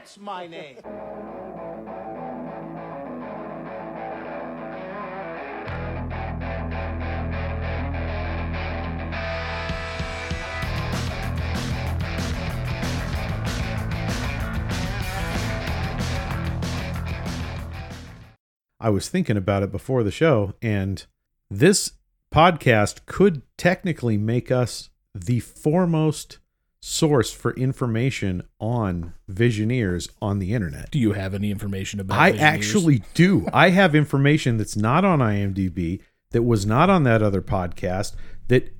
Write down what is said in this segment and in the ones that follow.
That's my name. I was thinking about it before the show, and this podcast could technically make us the foremost source for information on Visioneers on the internet. Do you have any information about? I Visioneers? actually do. I have information that's not on IMDb, that was not on that other podcast, that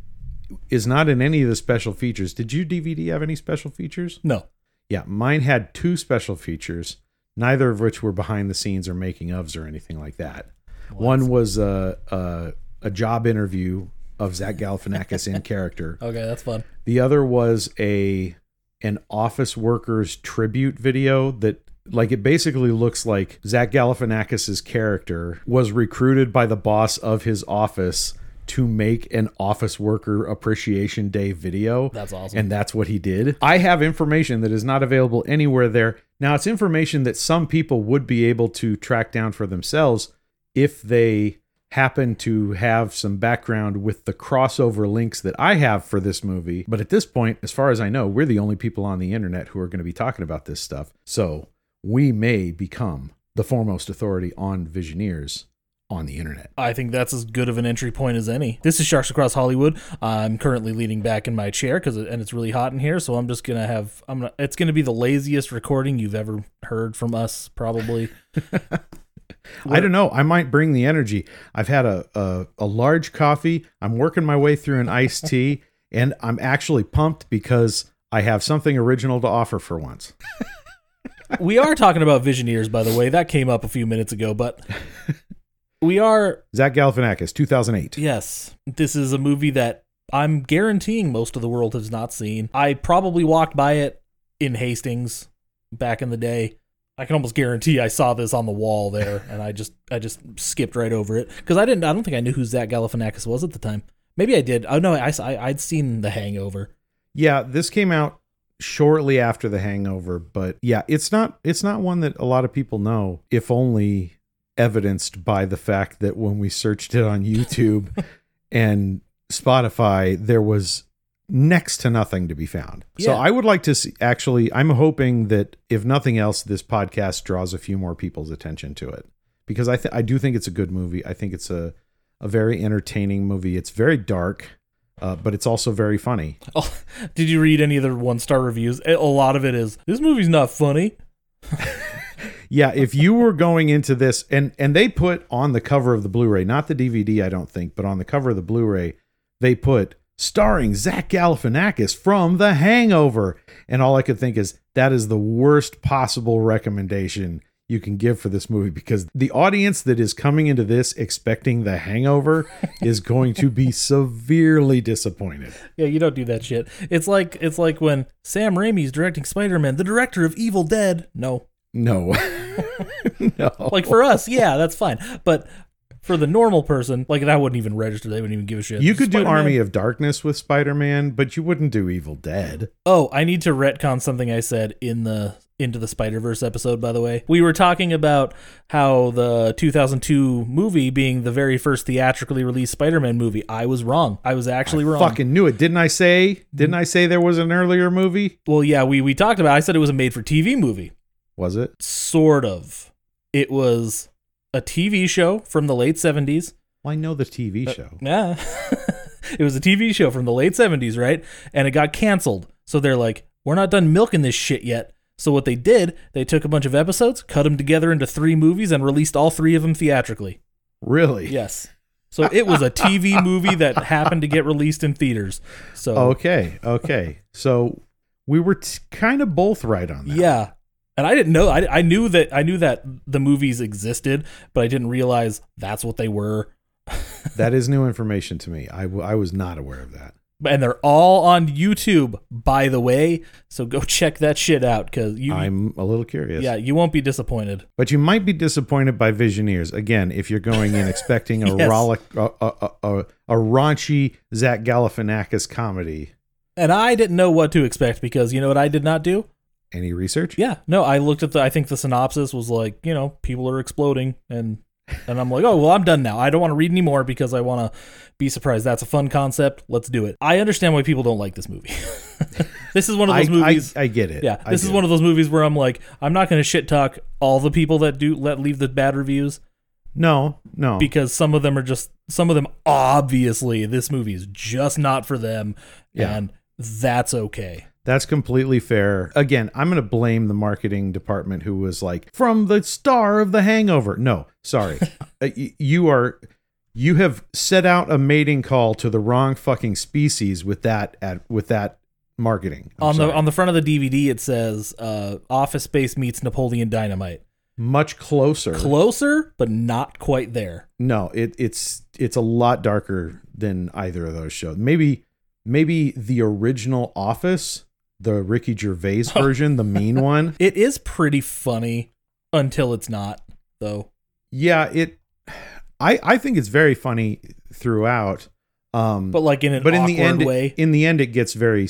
is not in any of the special features. Did you DVD have any special features? no. Yeah, mine had two special features, neither of which were behind the scenes or making ofs or anything like that. One was a, a a job interview of Zach Galifianakis in character. Okay, that's fun. The other was a an office workers tribute video that like it basically looks like Zach Galifianakis's character was recruited by the boss of his office to make an office worker appreciation day video. That's awesome. And that's what he did. I have information that is not available anywhere there. Now, it's information that some people would be able to track down for themselves if they happen to have some background with the crossover links that I have for this movie. But at this point, as far as I know, we're the only people on the internet who are going to be talking about this stuff. So we may become the foremost authority on Visioneers on the internet. I think that's as good of an entry point as any. This is Sharks Across Hollywood. I'm currently leaning back in my chair because and it's really hot in here, so I'm just gonna have I'm gonna it's gonna be the laziest recording you've ever heard from us, probably. I don't know. I might bring the energy. I've had a, a, a large coffee. I'm working my way through an iced tea, and I'm actually pumped because I have something original to offer for once. we are talking about Visioneers, by the way. That came up a few minutes ago, but we are Zach Galifianakis, 2008. Yes, this is a movie that I'm guaranteeing most of the world has not seen. I probably walked by it in Hastings back in the day. I can almost guarantee I saw this on the wall there, and I just I just skipped right over it because I didn't. I don't think I knew who Zach Galifianakis was at the time. Maybe I did. Oh no, I, I I'd seen The Hangover. Yeah, this came out shortly after The Hangover, but yeah, it's not it's not one that a lot of people know. If only evidenced by the fact that when we searched it on YouTube and Spotify, there was next to nothing to be found. So I would like to see actually I'm hoping that if nothing else this podcast draws a few more people's attention to it because I th- I do think it's a good movie. I think it's a a very entertaining movie. It's very dark, uh, but it's also very funny. Oh, did you read any of the one star reviews? A lot of it is this movie's not funny. Yeah, if you were going into this and and they put on the cover of the Blu-ray, not the DVD, I don't think, but on the cover of the Blu-ray, they put starring Zach Galifianakis from The Hangover, and all I could think is that is the worst possible recommendation you can give for this movie because the audience that is coming into this expecting The Hangover is going to be severely disappointed. Yeah, you don't do that shit. It's like it's like when Sam Raimi's directing Spider-Man, the director of Evil Dead. No. No. no. Like for us, yeah, that's fine. But for the normal person, like that wouldn't even register. They wouldn't even give a shit. You could do Spider-Man- Army of Darkness with Spider-Man, but you wouldn't do Evil Dead. Oh, I need to retcon something I said in the into the Spider-Verse episode by the way. We were talking about how the 2002 movie being the very first theatrically released Spider-Man movie. I was wrong. I was actually wrong. Fucking knew it. Didn't I say? Didn't I say there was an earlier movie? Well, yeah, we we talked about. I said it was a made for TV movie. Was it? Sort of. It was a TV show from the late 70s. Well, I know the TV uh, show. Yeah. it was a TV show from the late 70s, right? And it got canceled. So they're like, we're not done milking this shit yet. So what they did, they took a bunch of episodes, cut them together into three movies, and released all three of them theatrically. Really? Yes. So it was a TV movie that happened to get released in theaters. So Okay. Okay. So we were t- kind of both right on that. yeah. And I didn't know. I, I knew that I knew that the movies existed, but I didn't realize that's what they were. That is new information to me. I, w- I was not aware of that. and they're all on YouTube, by the way. So go check that shit out because you, I'm a little curious. yeah, you won't be disappointed. But you might be disappointed by Visioneers. Again, if you're going in expecting a, Yes. rollick, a, a, a, a, a raunchy Zach Galifianakis comedy. And I didn't know what to expect because you know what I did not do? Any research? Yeah, no, I looked at the. I think the synopsis was like, you know, people are exploding, and and I'm like, oh well, I'm done now. I don't want to read anymore because I want to be surprised. That's a fun concept. Let's do it. I understand why people don't like this movie. this is one of I, those movies. I, I get it. yeah, this is one it. of those movies where I'm like, I'm not going to shit talk all the people that do let leave the bad reviews No, no. because some of them are just some of them obviously this movie is just not for them, Yeah. and that's okay. That's completely fair. Again, I'm going to blame the marketing department who was like, from the star of The Hangover. No, sorry. Uh, you are, you have set out a mating call to the wrong fucking species with that, at, with that marketing. I'm on the on the front of the DVD, it says uh, "Office Space meets Napoleon Dynamite." much closer. Closer, but not quite there. no, it, it's, it's a lot darker than either of those shows. Maybe, maybe the original Office, the Ricky Gervais version, the mean one. It is pretty funny until it's not, though. Yeah, it. I I think it's very funny throughout. Um, But like in an but in the end, way. in the end, it gets very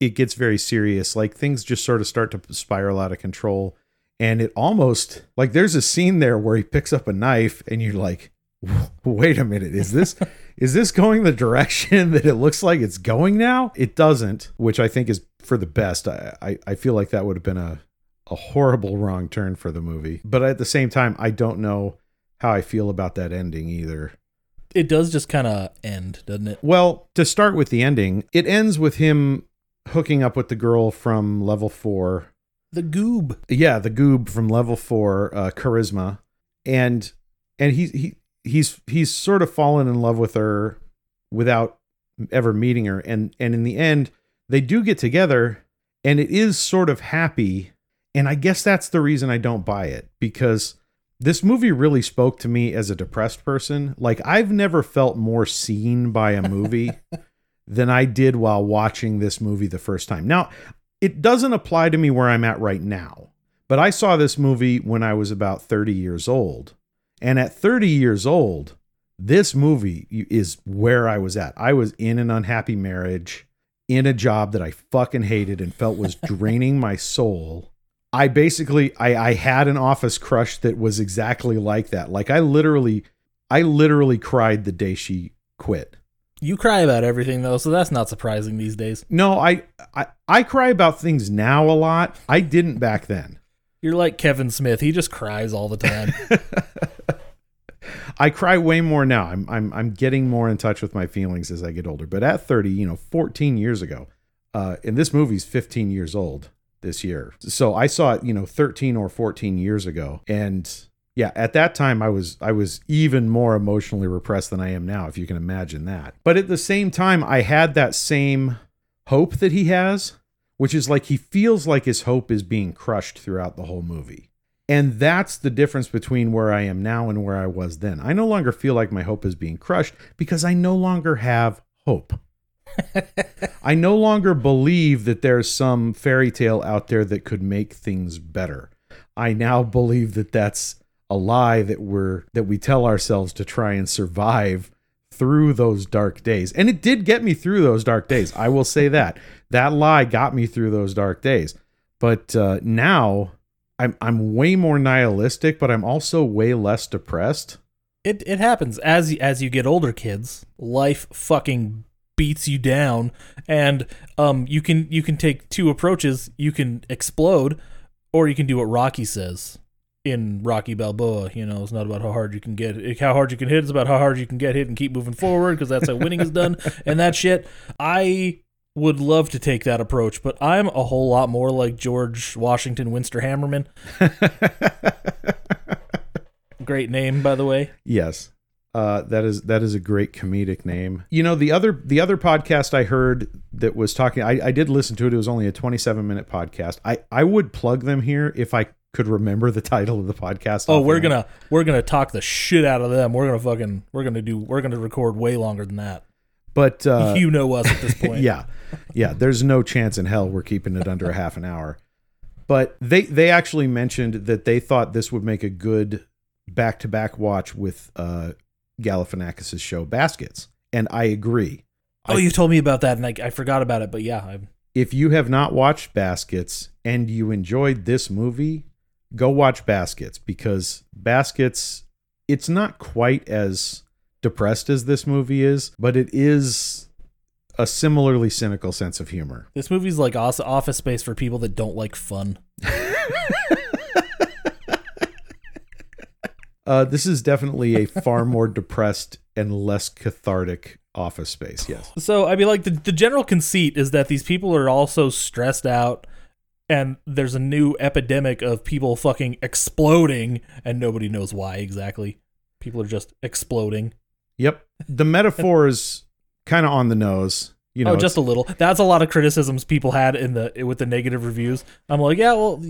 it gets very serious. Like things just sort of start to spiral out of control, and it almost like there's a scene there where he picks up a knife, and you're like, wait a minute, is this is this going the direction that it looks like it's going now? It doesn't, which I think is for the best. I I, I feel like that would have been a a horrible wrong turn for the movie, but at the same time, I don't know how I feel about that ending either. it does just kind of end, doesn't it? Well, to start with the ending, it ends with him hooking up with the girl from level four. The goob. Yeah, the goob from level four, uh, charisma, and and he he he's he's sort of fallen in love with her without ever meeting her, and and in the end, they do get together, and it is sort of happy, and I guess that's the reason I don't buy it because this movie really spoke to me as a depressed person. Like I've never felt more seen by a movie than I did while watching this movie the first time. Now, it doesn't apply to me where I'm at right now. But I saw this movie when I was about 30 years old. And at 30 years old, this movie is where I was at. I was in an unhappy marriage, in a job that I fucking hated and felt was draining my soul. I basically I, I had an office crush that was exactly like that. Like I literally I literally cried the day she quit. You cry about everything though, so that's not surprising these days. No, I I, I cry about things now a lot. I didn't back then. You're like Kevin Smith. He just cries all the time. I cry way more now. I'm I'm I'm getting more in touch with my feelings as I get older. But at 30, you know, 14 years ago, uh, and this movie's 15 years old this year. So I saw it, you know, 13 or 14 years ago, and yeah, at that time I was I was even more emotionally repressed than I am now, if you can imagine that. But at the same time, I had that same hope that he has, which is like he feels like his hope is being crushed throughout the whole movie. And that's the difference between where I am now and where I was then. I no longer feel like my hope is being crushed because I no longer have hope. I no longer believe that there's some fairy tale out there that could make things better. I now believe that that's a lie that we're that we tell ourselves to try and survive through those dark days. And it did get me through those dark days. I will say that. That lie got me through those dark days. But uh, now I'm I'm way more nihilistic, but I'm also way less depressed. it it happens as as you get older, kids. Life fucking beats you down, and um, you can you can take two approaches. You can explode, or you can do what Rocky says in Rocky Balboa. You know, it's not about how hard you can get how hard you can hit. It's about how hard you can get hit and keep moving forward because that's how winning is done. And that shit, I would love to take that approach, but I'm a whole lot more like George Washington Winsterhammerman. Great name, by the way. Yes. Uh, that is that is a great comedic name. You know the other the other podcast I heard that was talking. I, I did listen to it. It was only a 27 minute podcast. I I would plug them here if I could remember the title of the podcast. Oh, we're gonna we're gonna talk the shit out of them. We're gonna fucking we're gonna do we're gonna record way longer than that. But uh, you know us at this point. yeah, yeah. There's no chance in hell we're keeping it under a half an hour. But they they actually mentioned that they thought this would make a good back to back watch with uh, Galifianakis' show Baskets, and I agree. Oh, you told me about that, and I, I forgot about it. But yeah, I, if you have not watched Baskets and you enjoyed this movie, go watch Baskets because Baskets it's not quite as depressed as this movie is, but it is a similarly cynical sense of humor. This movie's like office space for people that don't like fun. Uh, this is definitely a far more depressed and less cathartic office space. Yes. So I mean, like the the general conceit is that these people are also stressed out, and there's a new epidemic of people fucking exploding, and nobody knows why exactly. People are just exploding. Yep. The metaphor is kind of on the nose. You know, oh, just a little. That's a lot of criticisms people had in the with the negative reviews. I'm like, yeah, well,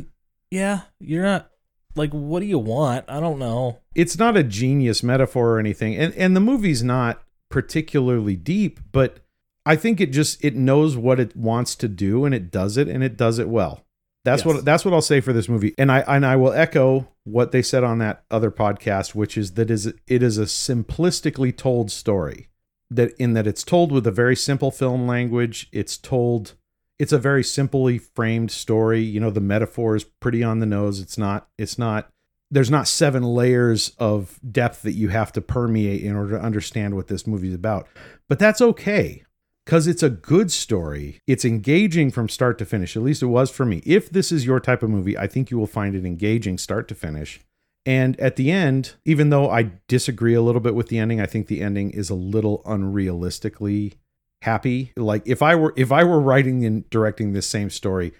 yeah, you're not like, what do you want? I don't know. it's not a genius metaphor or anything and and the movie's not particularly deep but i think it just it knows what it wants to do and it does it and it does it well that's Yes. what that's what i'll say for this movie. And i and i will echo what they said on that other podcast which is that is it is a simplistically told story that in that it's told with a very simple film language. It's told it's a very simply framed story. You know the metaphor is pretty on the nose. It's not it's not there's not seven layers of depth that you have to permeate in order to understand what this movie is about. But that's okay because it's a good story. It's engaging from start to finish. At least it was for me. If this is your type of movie, I think you will find it engaging start to finish. And at the end, even though I disagree a little bit with the ending, I think the ending is a little unrealistically happy. Like if I were if I were writing and directing this same story,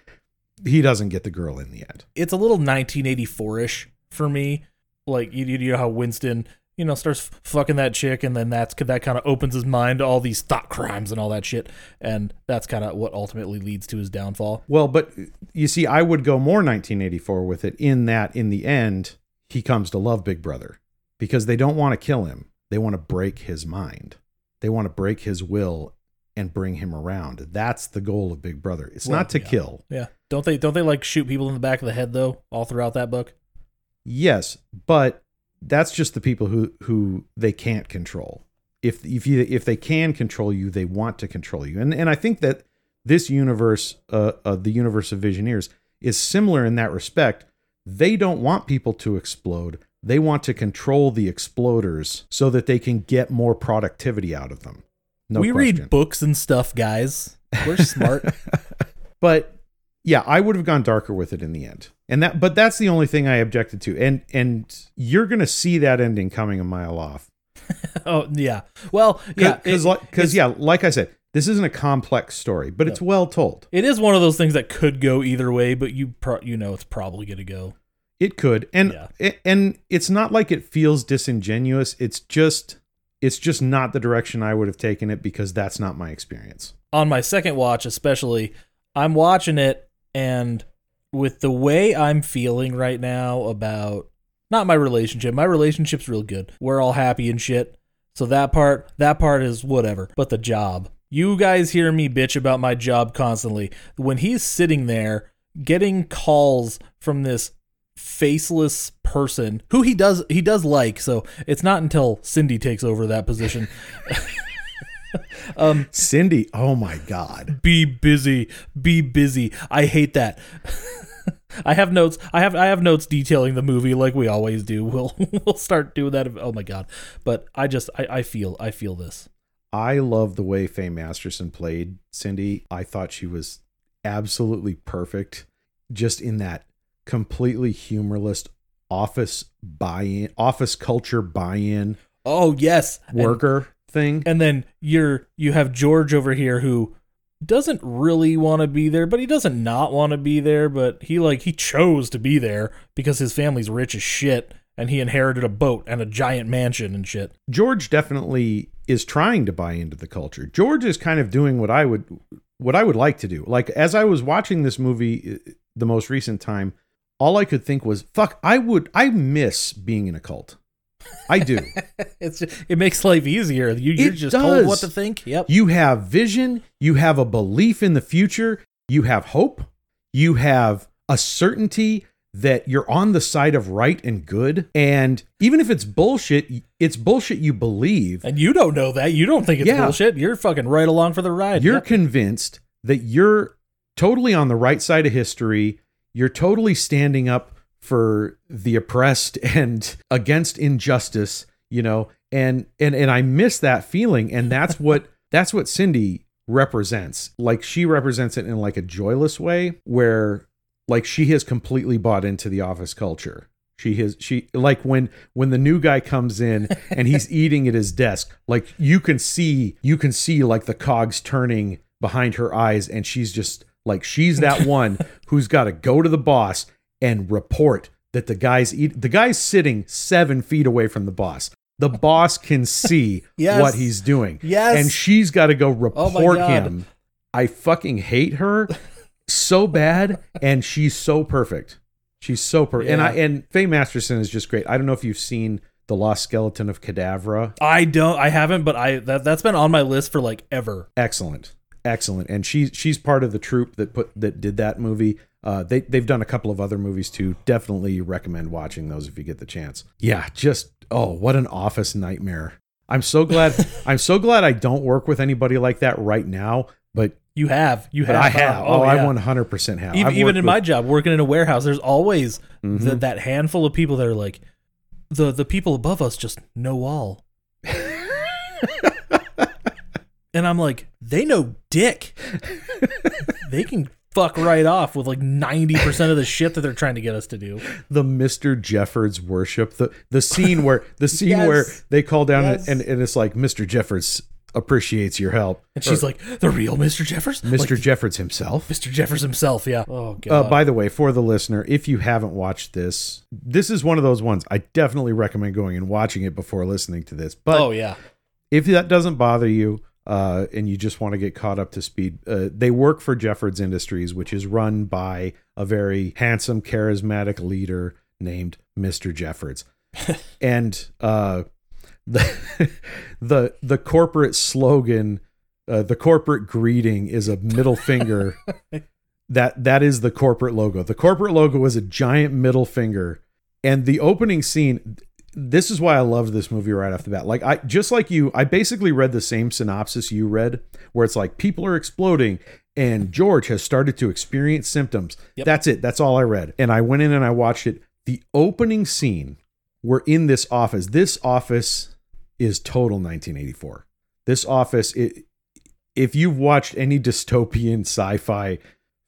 he doesn't get the girl in the end. It's a little 1984ish for me. Like you, you know how Winston, you know, starts fucking that chick, and then that's that kind of opens his mind to all these thought crimes and all that shit, and that's kind of what ultimately leads to his downfall. Well, but you see, I would go more 1984 with it in that in the end, he comes to love Big Brother because they don't want to kill him. They want to break his mind. They want to break his will and bring him around. That's the goal of Big Brother. It's Well, not to yeah. kill. Yeah, don't they? Don't they like shoot people in the back of the head though, all throughout that book? Yes, but that's just the people who who they can't control. If if you if they can control you, they want to control you. And and I think that this universe, uh, uh the universe of Visioneers, is similar in that respect. They don't want people to explode. They want to control the exploders so that they can get more productivity out of them. No we question. read books and stuff, guys. We're smart. but yeah, I would have gone darker with it in the end. And that but that's the only thing I objected to. And and you're going to see that ending coming a mile off. oh yeah. Well, yeah. Cuz it- cuz yeah, like I said, this isn't a complex story, but it's well told. It is one of those things that could go either way, but you pro- you know it's probably going to go. It could. And Yeah. a- and it's not like it feels disingenuous. It's just it's just not the direction I would have taken it because that's not my experience. On my second watch, especially, I'm watching it and with the way I'm feeling right now about not my relationship. My relationship's real good. We're all happy and shit. So that part that part is whatever. But the job. You guys hear me bitch about my job constantly. When he's sitting there getting calls from this faceless person who he does he does like so it's not until cindy takes over that position um Cindy, oh my god. be busy be busy. I hate that. I have notes i have i have notes detailing the movie like we always do. We'll we'll start doing that. Oh my god. But i just i, I feel i feel this. I love the way Fay Masterson played Cindy. I thought she was absolutely perfect. Just in that completely humorless office buy-in, office culture buy-in oh yes. Worker thing. and then you're you have george over here who doesn't really want to be there but he doesn't not want to be there but he like he chose to be there because his family's rich as shit and he inherited a boat and a giant mansion and shit George definitely is trying to buy into the culture. George is kind of doing what I would what I would like to do. Like as I was watching this movie uh, the most recent time, all I could think was, "Fuck, I would I miss being in a cult." I do. it's just, it makes life easier you, you're It just told what to think yep You have vision, you have a belief in the future, you have hope, you have a certainty that you're on the side of right and good. And even if it's bullshit, it's bullshit you believe. and you don't know that you don't think it's Yeah. bullshit you're fucking right along for the ride You're Yep. convinced that you're totally on the right side of history. You're totally standing up for the oppressed and against injustice, you know. And and and I miss that feeling and that's what that's what Cindy represents. Like she represents it in like a joyless way where like she has completely bought into the office culture. She has she like when when the new guy comes in and he's eating at his desk, like you can see you can see like the cogs turning behind her eyes and she's just like she's that one who's got to go to the boss and report that the guy's eat the guy's sitting 7 feet away from the boss. The boss can see Yes. what he's doing. Yes. And she's got to go Oh report God. him. I fucking hate her so bad and she's so perfect. She's so perfect. And I and Fay Masterson is just great. I don't know if you've seen The Lost Skeleton of Cadavra. I don't. I haven't, but I that that's been on my list for like ever. Excellent. Excellent. And she's she's part of the troupe that put that did that movie. Uh, they they've done a couple of other movies too. Definitely recommend watching those if you get the chance. Yeah, just oh, what an office nightmare. I'm so glad I'm so glad I don't work with anybody like that right now, but You have. You have. I have. Oh, Oh, yeah. I 100% have. Even, even in with- my job, working in a warehouse, there's always Mhm. the, that handful of people that are like, the the people above us just know all. and I'm like, they know dick. they can fuck right off with like 90% of the shit that they're trying to get us to do. the Mr. Jeffords worship the the scene where the scene Yes. where they call down Yes. and, and it's like Mr. Jeffords appreciates your help. And she's Or like, the real Mr. Jeffords? Mr. Like, Jeffords himself. Mr. Jeffords himself, yeah. Oh, God. Uh, by the way, for the listener, if you haven't watched this, this is one of those ones I definitely recommend going and watching it before listening to this. But oh, yeah. if that doesn't bother you uh, and you just want to get caught up to speed, uh, they work for Jeffords Industries, which is run by a very handsome, charismatic leader named Mr. Jeffords. and uh, the the the corporate slogan, uh, the corporate greeting is a middle finger. that that is the corporate logo. The corporate logo is a giant middle finger, and the opening scene. This is why I loved this movie right off the bat. Like I just like you, I basically read the same synopsis you read, where it's like people are exploding and George has started to experience symptoms. Yep. That's it. That's all I read. And I went in and I watched it. The opening scene, we're in this office. This office is total 1984. This office, it, if you've watched any dystopian sci-fi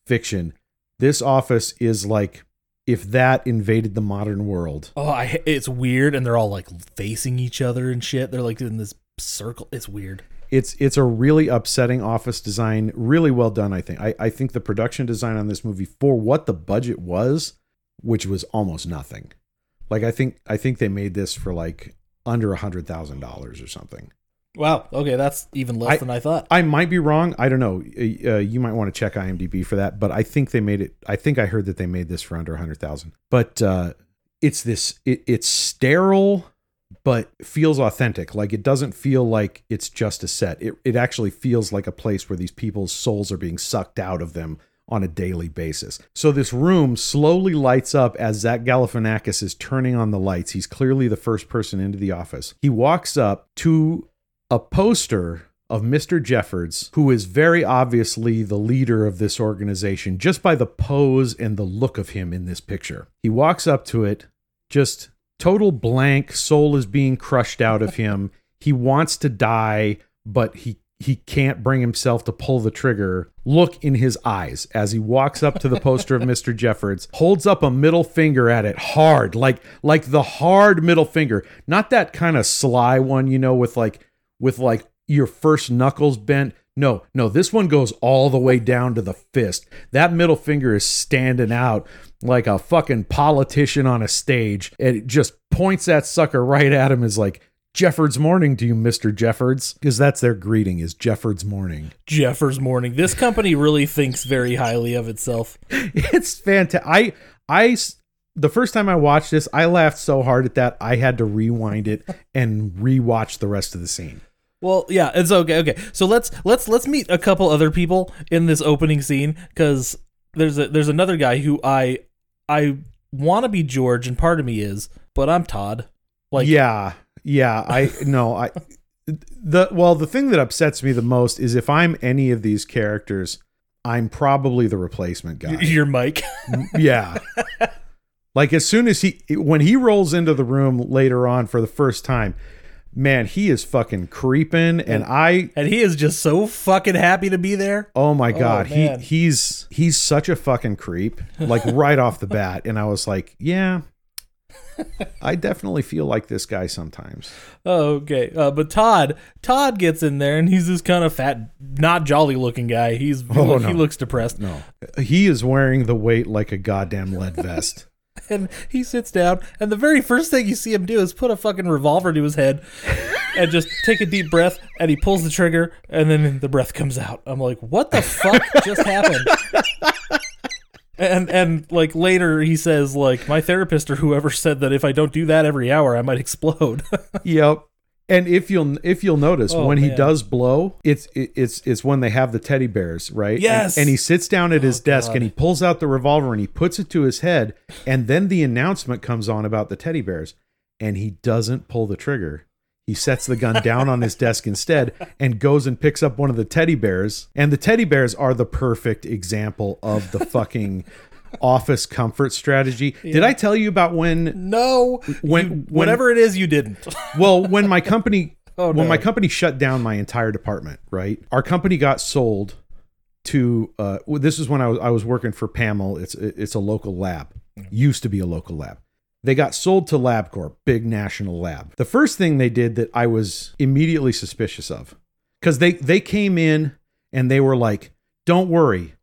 fiction, this office is like if that invaded the modern world. Oh, I, it's weird, and they're all like facing each other and shit. They're like in this circle. It's weird. It's it's a really upsetting office design, really well done. I think. I, I think the production design on this movie for what the budget was, which was almost nothing. Like I think I think they made this for like under a hundred thousand dollars or something. Wow. Okay, that's even less I- than I thought. I might be wrong. I don't know. Uh, you might want to check IMDb for that, but I think they made it. I think I heard that they made this for under a hundred thousand. But uh, it's this. It, it's sterile, but feels authentic. Like it doesn't feel like it's just a set. It it actually feels like a place where these people's souls are being sucked out of them on a daily basis. So this room slowly lights up as Zach Galifianakis is turning on the lights. He's clearly the first person into the office. He walks up to a poster of Mr. Jeffords, who is very obviously the leader of this organization just by the pose and the look of him in this picture. He walks up to it, just total blank, soul is being crushed out of him. He wants to die, but he he can't bring himself to pull the trigger. Look in his eyes as he walks up to the poster of Mr. Jeffords, holds up a middle finger at it hard, like like the hard middle finger, not that kind of sly one, you know, with like with like your first knuckles bent. No, no, this one goes all the way down to the fist. That middle finger is standing out like a fucking politician on a stage. And it just points that sucker right at him is like, Jeffords morning to you, Mr. Jeffords. Because that's their greeting is Jeffords morning. Jeffords Morning. This company really thinks very highly of itself. It's fantastic. I, I, the first time I watched this, I laughed so hard at that, I had to rewind it and rewatch the rest of the scene. Well, yeah, it's okay. Okay, so let's let's let's meet a couple other people in this opening scene because there's a there's another guy who I I want to be George and part of me is, but I'm Todd. Like, yeah, yeah. I no, I the well, the thing that upsets me the most is if I'm any of these characters, I'm probably the replacement guy. Your mic. yeah. Like as soon as he when he rolls into the room later on for the first time, man, he is fucking creeping and I and he is just so fucking happy to be there. Oh my god, he he's he's such a fucking creep like right off the bat and I was like, yeah. I definitely feel like this guy sometimes. Oh, okay. Uh, but Todd, Todd gets in there and he's this kind of fat, not jolly looking guy. He's Oh, he no. looks depressed. No. He is wearing the weight like a goddamn lead vest. And he sits down, and the very first thing you see him do is put a fucking revolver to his head and just take a deep breath. And he pulls the trigger, and then the breath comes out. I'm like, what the fuck just happened? And and like later he says like my therapist or whoever said that if I don't do that every hour I might explode. Yep. And if you'll if you'll notice Oh, when he does blow, it's it's it's when they have the teddy bears, right? And- Yes. And, he sits down at his Oh, desk God. and he pulls out the revolver and he puts it to his head, and then the announcement comes on about the teddy bears, and he doesn't pull the trigger. He sets the gun down on his desk instead and goes and picks up one of the teddy bears. And the teddy bears are the perfect example of the fucking office comfort strategy. Did I tell you about when no, When- you- when- whatever it is you didn't. well, when my company Oh, when no. my company shut down my entire department, right? Our company got sold to uh this is when I was I was working for PAML. It's it's a local lab. Used to be a local lab. They got sold to LabCorp, big national lab. The first thing they did that I was immediately suspicious of cuz they they came in and they were like, "Don't worry.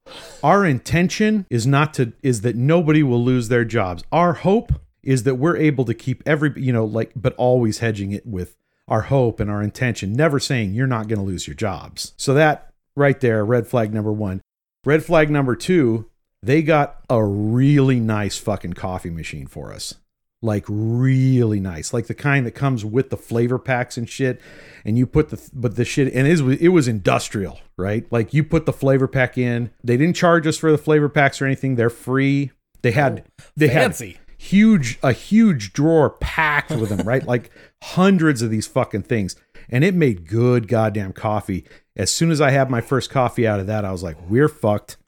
Our intention is not to is that nobody will lose their jobs. Our hope is that we're able to keep every you know like but always hedging it with our hope and our intention, never saying you're not going to lose your jobs. So that right there, red flag number 1. Red flag number 2, they got a really nice fucking coffee machine for us. Like really nice, like the kind that comes with the flavor packs and shit. And you put the but the shit and it was it was industrial, right? Like you put the flavor pack in. They didn't charge us for the flavor packs or anything. They're free. They had oh, they had Fancy. huge a huge drawer packed with them, right? like hundreds of these fucking things. And it made good goddamn coffee. As soon as I had my first coffee out of that, I was like, we're fucked.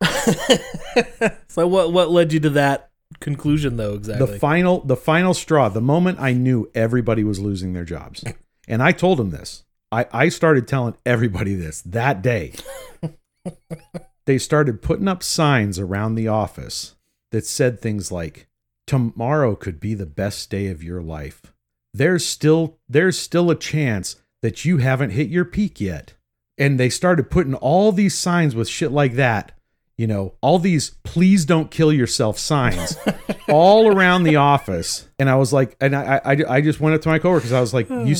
So what what led you to that conclusion though exactly? The final the final straw, the moment I knew everybody was losing their jobs. And I told them this. I, I started telling everybody this that day. they started putting up signs around the office that said things like, Tomorrow could be the best day of your life. There's still there's still a chance that you haven't hit your peak yet. And they started putting all these signs with shit like that. You know, all these please don't kill yourself signs all around the office. And I was like, and I, I, I just went up to my coworkers. I was like, hmm. you,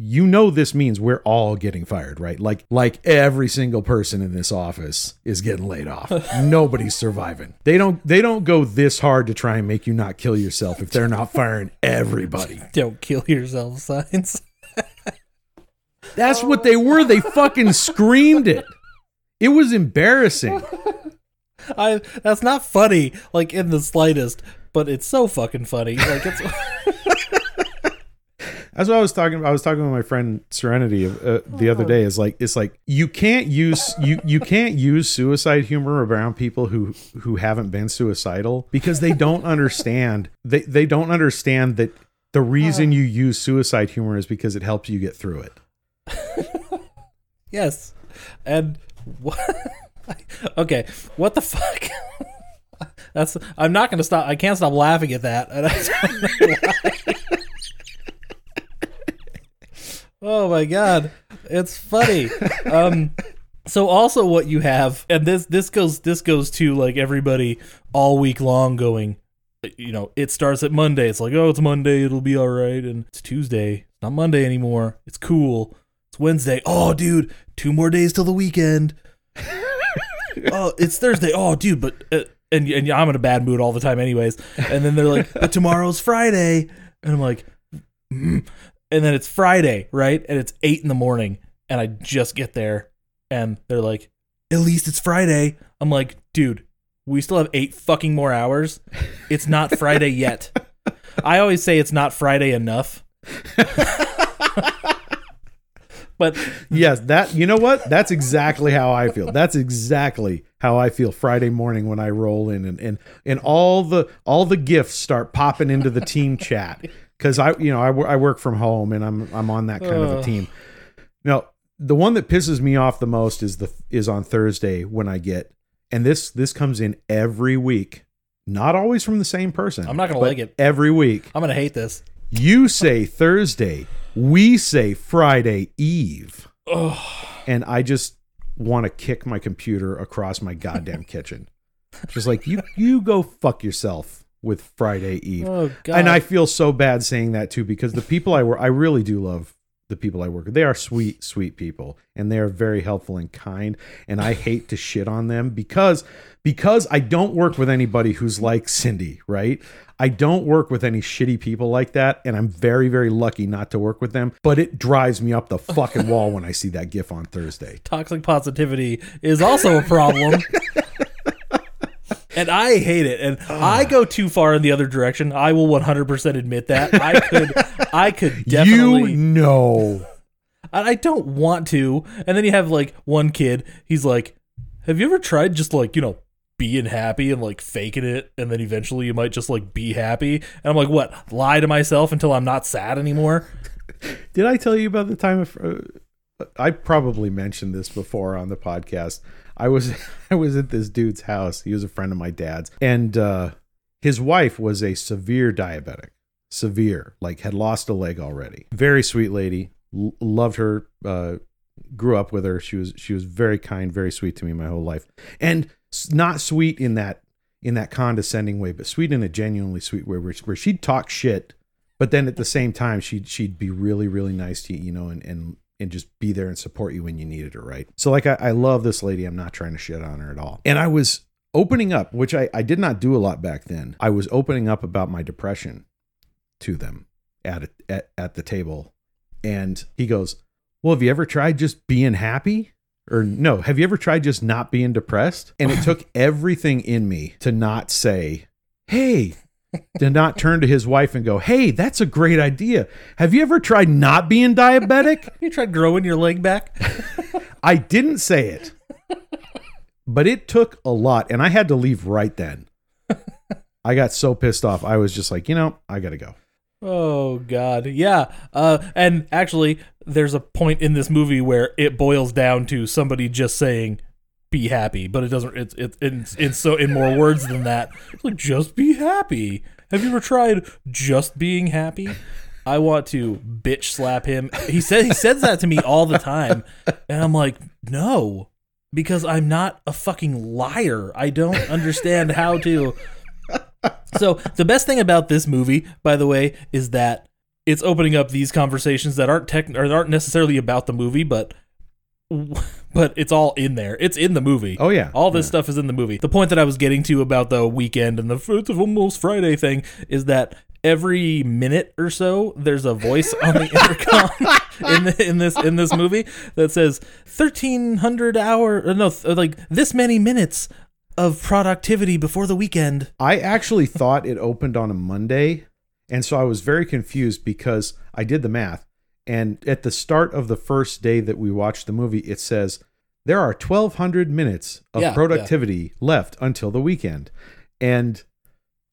you know, this means we're all getting fired, right? Like, like every single person in this office is getting laid off. Nobody's surviving. They don't, they don't go this hard to try and make you not kill yourself if they're not firing everybody. Don't kill yourself signs. That's what they were. They fucking screamed it. It was embarrassing. I that's not funny like in the slightest, but it's so fucking funny. Like it's That's what I was talking about. I was talking with my friend Serenity uh, the other day. Is like it's like you can't use you you can't use suicide humor around people who who haven't been suicidal because they don't understand they they don't understand that the reason you use suicide humor is because it helps you get through it. yes. And what Okay, what the fuck? That's I'm not going to stop I can't stop laughing at that. Oh my god. It's funny. Um so also what you have and this this goes this goes to like everybody all week long going you know, it starts at Monday. It's like, oh, it's Monday, it'll be all right. And it's Tuesday. It's not Monday anymore. It's cool. It's Wednesday. Oh, dude, two more days till the weekend. oh, it's Thursday. Oh, dude, but uh, and and I'm in a bad mood all the time, anyways. And then they're like, but tomorrow's Friday, and I'm like, mm. and then it's Friday, right? And it's eight in the morning, and I just get there, and they're like, at least it's Friday. I'm like, dude, we still have eight fucking more hours. It's not Friday yet. I always say it's not Friday enough. but yes, that you know what? That's exactly how I feel. That's exactly how I feel Friday morning when I roll in and and and all the all the gifts start popping into the team chat because I you know I, I work from home and I'm I'm on that kind of a team. Now the one that pisses me off the most is the is on Thursday when I get and this this comes in every week, not always from the same person. I'm not gonna like it. every week. I'm gonna hate this. You say Thursday, we say Friday Eve and I just want to kick my computer across my goddamn kitchen. Just like you, you go fuck yourself with Friday Eve. Oh god. and I feel so bad saying that too because the people I work, I really do love the people I work with. They are sweet, sweet people, and they are very helpful and kind. And I hate to shit on them because because I don't work with anybody who's like Cindy, right? I don't work with any shitty people like that, and I'm very, very lucky not to work with them. But it drives me up the fucking wall when I see that GIF on Thursday. toxic positivity is also a problem. and I hate it. And I go too far in the other direction. I will 100% admit that. I could I could definitely You know, and I don't want to. And then you have like one kid, he's like, "Have you ever tried just like, you know, being happy and like faking it and then eventually you might just like be happy?" And I'm like, "What? Lie to myself until I'm not sad anymore?" Did I tell you about the time of? Uh, I probably mentioned this before on the podcast. I was I was at this dude's house. He was a friend of my dad's, and uh, his wife was a severe diabetic, severe, like had lost a leg already. Very sweet lady. L- loved her. Uh, grew up with her. She was she was very kind, very sweet to me my whole life, and not sweet in that in that condescending way, but sweet in a genuinely sweet way, where, where she'd talk shit but then at the same time she'd she'd be really really nice to you you know and and and just be there and support you when you needed her right? So like i, I love this lady. I'm not trying to shit on her at all. And i was opening up which I, I did not do a lot back then. I was opening up about my depression to them at, a, at at the table. And he goes well have you ever tried just being happy or no have you ever tried just not being depressed and it took everything in me to not say hey to not turn to his wife and go, Hey, that's a great idea. Have you ever tried not being diabetic? You tried growing your leg back? I didn't say it, but it took a lot, and I had to leave right then. I got so pissed off. I was just like, you know, I got to go. Oh god. Yeah. Uh and actually there's a point in this movie where it boils down to somebody just saying be happy, but it doesn't it's it's it's, so in more words than that. It's like just be happy. Have you ever tried just being happy? I want to bitch slap him. He said he says that to me all the time and I'm like, "No." Because I'm not a fucking liar. I don't understand how to so the best thing about this movie, by the way, is that it's opening up these conversations that aren't tech or aren't necessarily about the movie, but but it's all in there. It's in the movie. Oh, yeah. All this Yeah. stuff is in the movie. The point that I was getting to about the weekend and the it's almost Friday thing is that every minute or so there's a voice on the intercom in the, in this in this movie that says 1300 hour uh, no th- like this many minutes of productivity before the weekend. I actually thought it opened on a Monday. And so I was very confused because I did the math. And at the start of the first day that we watched the movie, it says there are 1,200 minutes of Yeah, yeah. productivity left until the weekend. And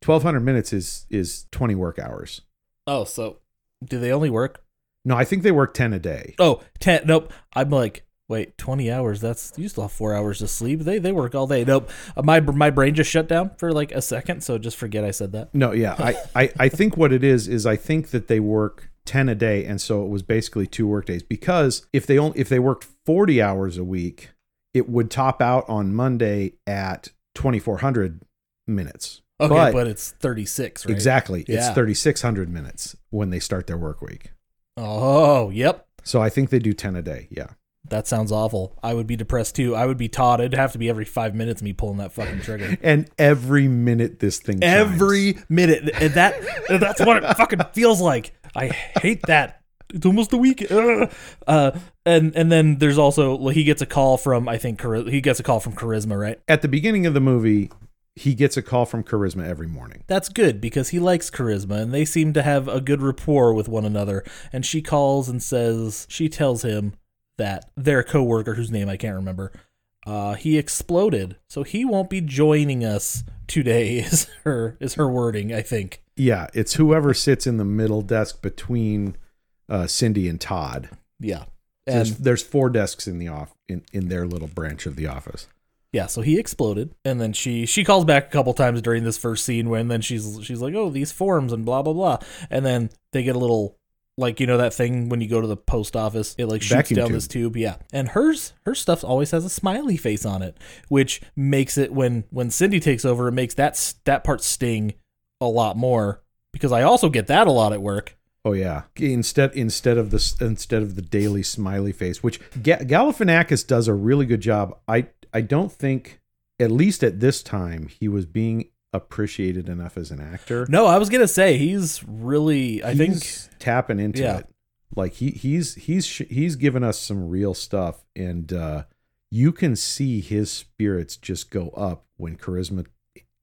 1,200 minutes is, is 20 work hours. Oh, so do they only work? No, I think they work 10 a day. Oh, 10. Nope. I'm like, wait, 20 hours. That's you still have 4 hours to sleep. They they work all day. Nope. Uh, my my brain just shut down for like a second, so just forget I said that. No, yeah. I, I, I think what it is is I think that they work 10 a day and so it was basically two work days because if they only if they worked 40 hours a week, it would top out on Monday at 2400 minutes. Okay, But- but, it's 36, right? Exactly. It's 3600 minutes when they start their work week. Oh, yep. So I think they do 10 a day. Yeah. That sounds awful. I would be depressed too. I would be taught. It'd have to be every five minutes me pulling that fucking trigger. And every minute this thing chimes. every minute. And that that's what it fucking feels like. I hate that. It's almost the weekend. Uh, and and then there's also well, he gets a call from I think he gets a call from Charisma, right? at the beginning of the movie, he gets a call from Charisma every morning. That's good because he likes Charisma and they seem to have a good rapport with one another. And she calls and says she tells him that their coworker, whose name I can't remember, uh, he exploded, so he won't be joining us today. Is her is her wording? I think. Yeah, it's whoever sits in the middle desk between uh, Cindy and Todd. Yeah, There's, and there's four desks in the off in, in their little branch of the office. yeah, so he exploded, and then she she calls back a couple times during this first scene when then she's she's like, oh, these forms and blah blah blah, and then they get a little. Like you know that thing when you go to the post office, it like shoots Vacuum down tube. this tube, yeah. And hers her stuff always has a smiley face on it, which makes it when when Cindy takes over, it makes that that part sting a lot more because I also get that a lot at work. Oh yeah. Instead instead of the instead of the daily smiley face, which Ga- Galifianakis does a really good job. I I don't think at least at this time he was being appreciated enough as an actor. No, I was gonna say he's really. I think tapping into Yeah. it. Like he he's he's he's given us some real stuff, and uh, you can see his spirits just go up when charisma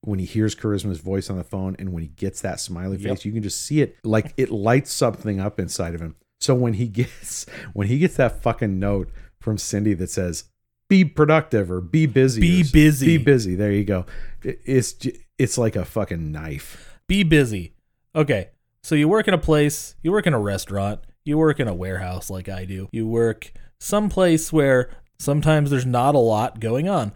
when he hears charisma's voice on the phone and when he gets that smiley Yep. face you can just see it like it lights something up inside of him so when he gets when he gets that fucking note from cindy that says be productive or be busy Be busy. be busy there you go It- it's it's like a fucking knife be busy. Okay, so you work in a place, you work in a restaurant, you work in a warehouse like I do. You work someplace where sometimes there's not a lot going on,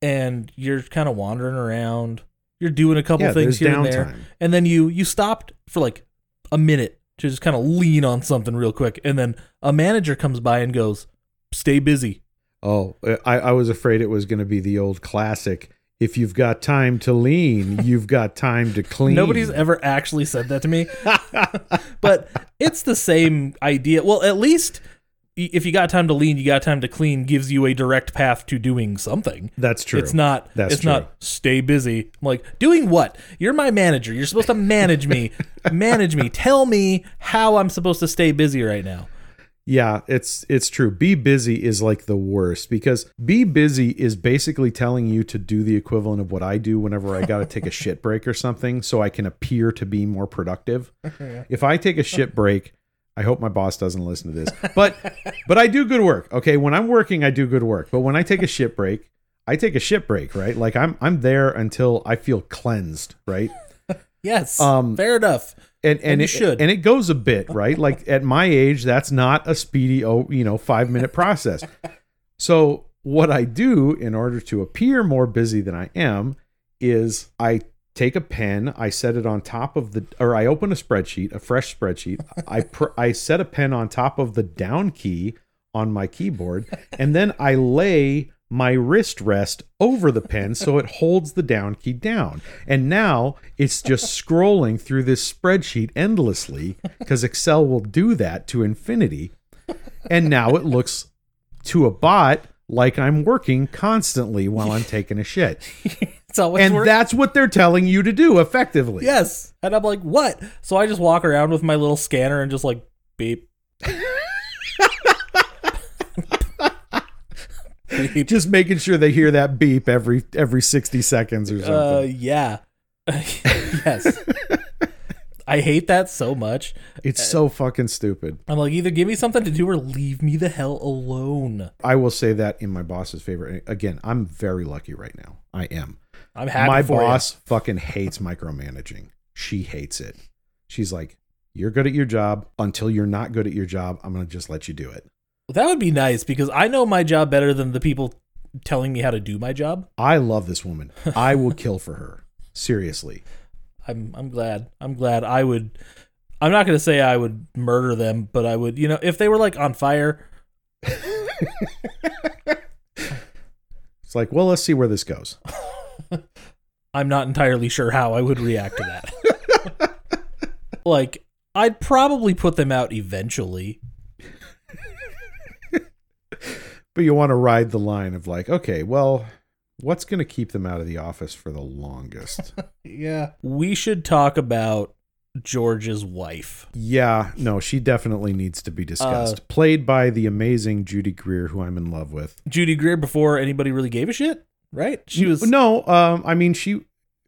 and you're kind of wandering around. You're doing a couple yeah things here and there, and then you you stopped for like a minute to just kind of lean on something real quick, and then a manager comes by and goes, "Stay busy." Oh, I, I was afraid it was going to be the old classic. If you've got time to lean, you've got time to clean. Nobody's ever actually said that to me. but it's the same idea. Well, at least if you got time to lean, you got time to clean gives you a direct path to doing something. That's true. It's not That's it's true. not stay busy. I'm like, doing what? You're my manager. You're supposed to manage me. manage me. Tell me how I'm supposed to stay busy right now. Yeah, it's it's true. Be busy is like the worst because be busy is basically telling you to do the equivalent of what I do whenever I got to take a shit break or something so I can appear to be more productive. If I take a shit break, I hope my boss doesn't listen to this. But but I do good work. Okay, when I'm working I do good work. But when I take a shit break, I take a shit break, right? Like I'm I'm there until I feel cleansed, right? Yes. Um, fair enough. And and, And it, should. and it goes a bit right? Like at my age that's not a speedy oh you know five minute process. So what i do in order to appear more busy than i am is i take a pen i set it on top of the or i open a spreadsheet a fresh spreadsheet. I pr- i set a pen on top of the down key on my keyboard and then i lay my wrist rest over the pen so it holds the down key down. And now it's just scrolling through this spreadsheet endlessly because Excel will do that to infinity. And now it looks to a bot like I'm working constantly while I'm taking a shit. It's always And that's what they're telling you to do effectively. Yes. And I'm like, what? So I just walk around with my little scanner and just like beep. Just making sure they hear that beep every every 60 seconds or something. Uh, yeah. yes. I hate that so much. it's so fucking stupid. I'm like, either give me something to do or leave me the hell alone. I will say that in my boss's favor. Again, I'm very lucky right now. I am. I'm happy my boss fucking hates micromanaging. She hates it. She's like, "You're good at your job. Until you're not good at your job, I'm gonna just let you do it." That would be nice because I know my job better than the people telling me how to do my job. I love this woman. I will kill for her. Seriously. I'm I'm glad. I'm glad I would I'm not going to say I would murder them, but I would, you know, if they were like on fire, It's like, well, let's see where this goes. I'm not entirely sure how I would react to that. like I'd probably put them out eventually. But you want to ride the line of like, okay, well, what's gonna keep them out of the office for the longest? Yeah. We should talk about George's wife. yeah, no, she definitely needs to be discussed. Played by the amazing Judy Greer, who I'm in love with. Judy Greer before anybody really gave a shit, right? She was no, um, I mean she,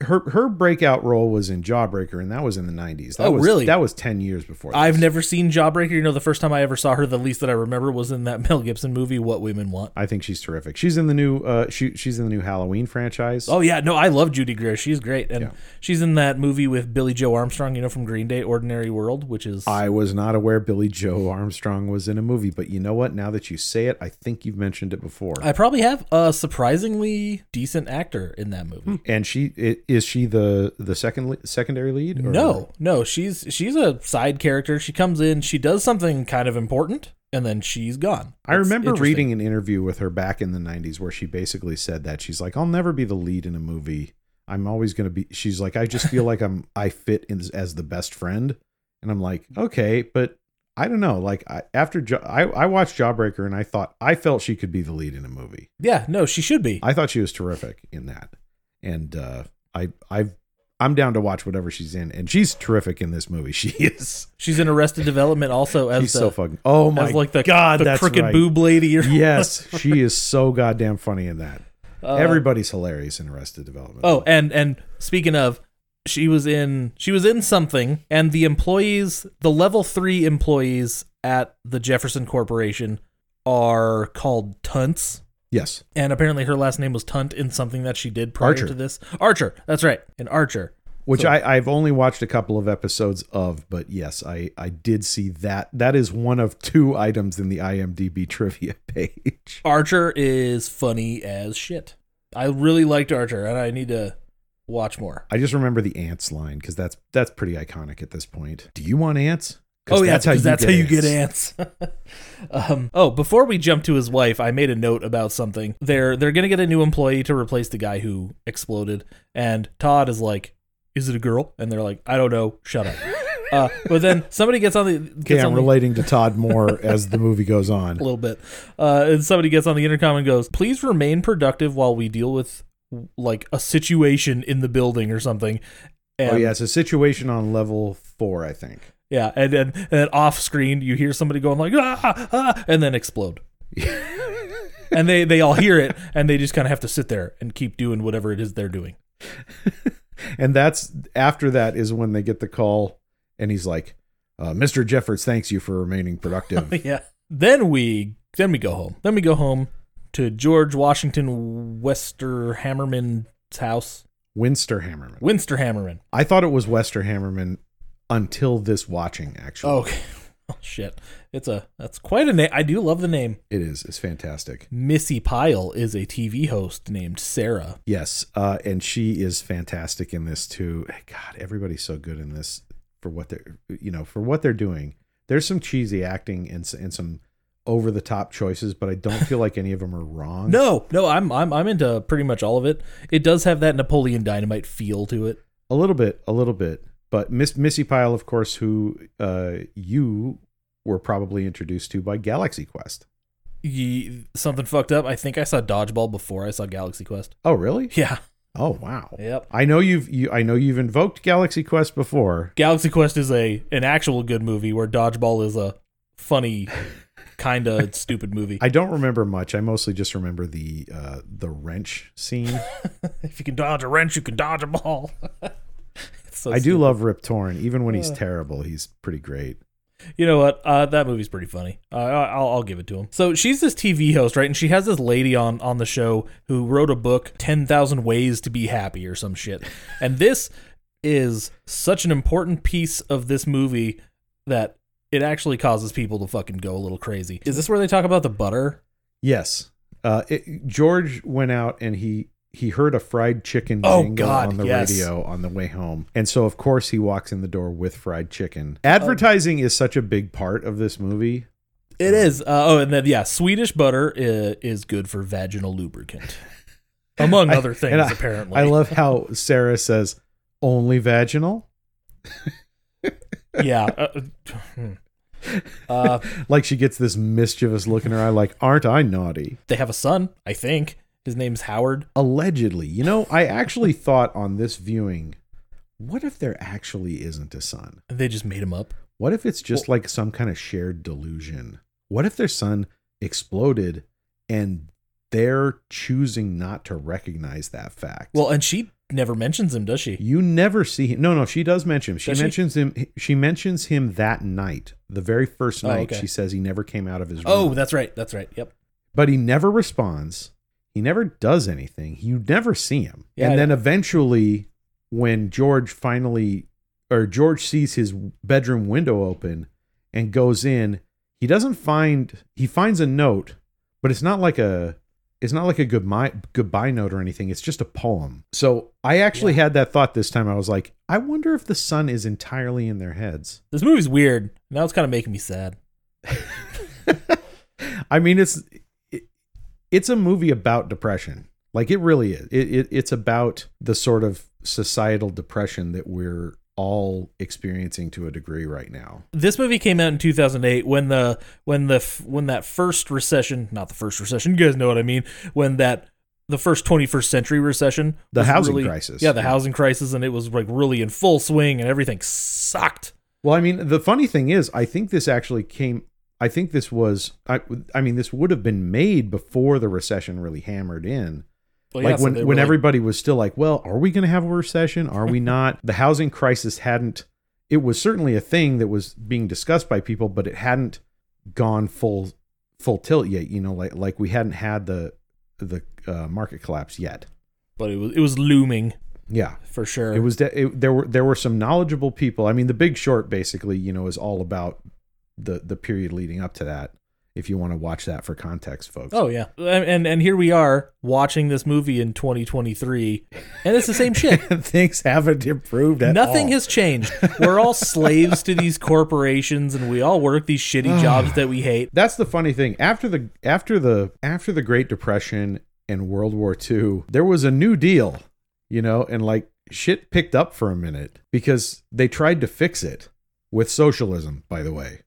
her her breakout role was in Jawbreaker, and that was in the '90s. That Oh, was, really? That was ten years before. This. I've never seen Jawbreaker. You know, the first time I ever saw her, the least that I remember was in that Mel Gibson movie, What Women Want. I think she's terrific. She's in the new. Uh, she she's in the new Halloween franchise. Oh yeah, no, I love Judy Greer. She's great, and Yeah. she's in that movie with Billie Joe Armstrong. You know, from Green Day, Ordinary World, which is I was not aware Billie Joe Armstrong was in a movie, but you know what? Now that you say it, I think you've mentioned it before. I probably have a surprisingly decent actor in that movie. and she i- is she the the second secondary lead? or- No, no, she's she's a side character. She comes in, she does something kind of important, and then she's gone. I remember reading an interview with her back in the 90s where she basically said that she's like I'll never be the lead in a movie. I'm always going to be she's like I just feel like I'm I fit in, as the best friend. And I'm like, "Okay, but I don't know. Like I, after jo- I I watched Jawbreaker and I thought I felt she could be the lead in a movie. Yeah, no, she should be. I thought she was terrific in that. And uh I I I'm down to watch whatever she's in and she's terrific in this movie. She is. She's in Arrested Development also as She's the, so fucking Oh my like the god, the that's crooked right. boob lady. Or, yes, she is so goddamn funny in that. Uh, Everybody's hilarious in Arrested Development. Oh, and and speaking of, she was in she was in something, and the employees, the level three employees at the Jefferson Corporation, are called Tunts. Yes, And apparently, her last name was Tunt in something that she did prior Archer. to this. Archer, that's right, an Archer. which So- I I've only watched a couple of episodes of, but yes, I I did see that. That is one of two items in the IMDb trivia page. Archer is funny as shit. I really liked Archer, and I need to watch more. I just remember the ants line because that's that's pretty iconic at this point. Do you want ants? Oh yeah, that's, that's how you get ants. um, oh, before we jump to his wife, I made a note about something. They're they're gonna get a new employee to replace the guy who exploded, and Todd is like, "Is it a girl?" And they're like, "I don't know. Shut up." Uh, but then somebody gets on the Okay, I'm the, relating to Todd more as the movie goes on. a little bit, uh, and somebody gets on the intercom and goes, "Please remain productive while we deal with like a situation in the building or something." And, Oh yeah, it's a situation on level four, I think. Yeah, and then and then off screen you hear somebody going like ah, ah and then explode. and they they all hear it and they just kind of have to sit there and keep doing whatever it is they're doing. And that's after that is when they get the call, and he's like, uh, "Mr. Jeffords thanks you for remaining productive." yeah. Then we then we go home. Then we go home to George Washington Wester Hammerman's house. Winsterhammerman. Winster Hammerman. I thought it was Wester Hammerman until this watching. Actually, Oh, okay. Oh shit. It's a that's quite a name. I do love the name. it is. It's fantastic. Missy Pyle is a TV host named Sarah. Yes, uh, and she is fantastic in this too. God, everybody's so good in this for what they're you know for what they're doing. There's some cheesy acting and and some over the top choices, but I don't feel like any of them are wrong. No, no, I'm I'm I'm into pretty much all of it. It does have that Napoleon Dynamite feel to it. a little bit, a little bit. But Miss Missy Pyle, of course, who uh, you were probably introduced to by Galaxy Quest. Ye, something fucked up. I think I saw Dodgeball before I saw Galaxy Quest. Oh, really? Yeah. Oh, wow. Yep. I know you've you, I know you've invoked Galaxy Quest before. Galaxy Quest is a an actual good movie where Dodgeball is a funny kind of stupid movie. I don't remember much. I mostly just remember the uh, the wrench scene. if you can dodge a wrench, you can dodge a ball. So I do love Rip Torn, even when he's Uh. terrible. He's pretty great. You know what? Uh, that movie's pretty funny. Uh, I- I'll, I'll give it to him. So she's this TV host, right? And she has this lady on on the show who wrote a book, Ten Thousand Ways to Be Happy, or some shit. And this is such an important piece of this movie that it actually causes people to fucking go a little crazy. Is this where they talk about the butter? Yes, uh, it, George went out and he he heard a fried chicken Oh, jingle God, on the yes. radio on the way home, and so of course he walks in the door with fried chicken. Advertising is such a big part of this movie. It is. Uh, oh, and then yeah, Swedish butter is, is good for vaginal lubricant, among I- other things. I- apparently, I love how Sarah says only vaginal, yeah. Uh, hmm. uh, like she gets this mischievous look in her eye, like aren't I naughty? they have a son. I think his name's Howard. Allegedly, you know, I actually thought on this viewing, what if there actually isn't a son? They just made him up. What if it's just like some kind of shared delusion? What if their son exploded and they're choosing not to recognize that fact? Well, and she never mentions him, does she? You never see him. No, no, she does mention him. She Does she? mentions him. She mentions him that night, the very first Oh, night. okay. She says he never came out of his oh, room. Oh, that's right. That's right. Yep. but he never responds. He never does anything. You never see him. Yeah, and then eventually, when George finally, or George sees his bedroom window open and goes in, he doesn't find. He finds a note, but it's not like a. It's not like a goodbye goodbye note or anything. It's just a poem. So I actually Yeah. had that thought this time. I was like, I wonder if the sun is entirely in their heads. This movie's weird. Now it's kind of making me sad. I mean, it's it, it's a movie about depression. Like it really is. It, it it's about the sort of societal depression that we're all experiencing to a degree right now. This movie came out in 2008 when the when the when that first recession, not the first recession, you guys know what I mean, when that the first 21st century recession, The housing really- crisis. Yeah, the Yeah. housing crisis and it was like really in full swing and everything sucked. Well, I mean, the funny thing is, I think this actually came. I think this was. I, I mean, this would have been made before the recession really hammered in. Well, yeah, like so when were when everybody was still like, well, are we going to have a recession? Are we not? the housing crisis hadn't. It was certainly a thing that was being discussed by people, but it hadn't gone full full tilt yet. You know, like like we hadn't had the the uh, market collapse yet. but it was it was looming Yeah, for sure. it was. De- it, there were there were some knowledgeable people. I mean, The Big Short basically, you know, is all about the the period leading up to that. If you want to watch that for context, folks. Oh yeah, and, and here we are watching this movie in 2023, and it's the same shit. things haven't improved at Nothing all. has changed. We're all slaves to these corporations, and we all work these shitty jobs that we hate. That's the funny thing. After the after the after the Great Depression and World War II, there was a New Deal, you know, and like shit picked up for a minute because they tried to fix it with socialism. By the way,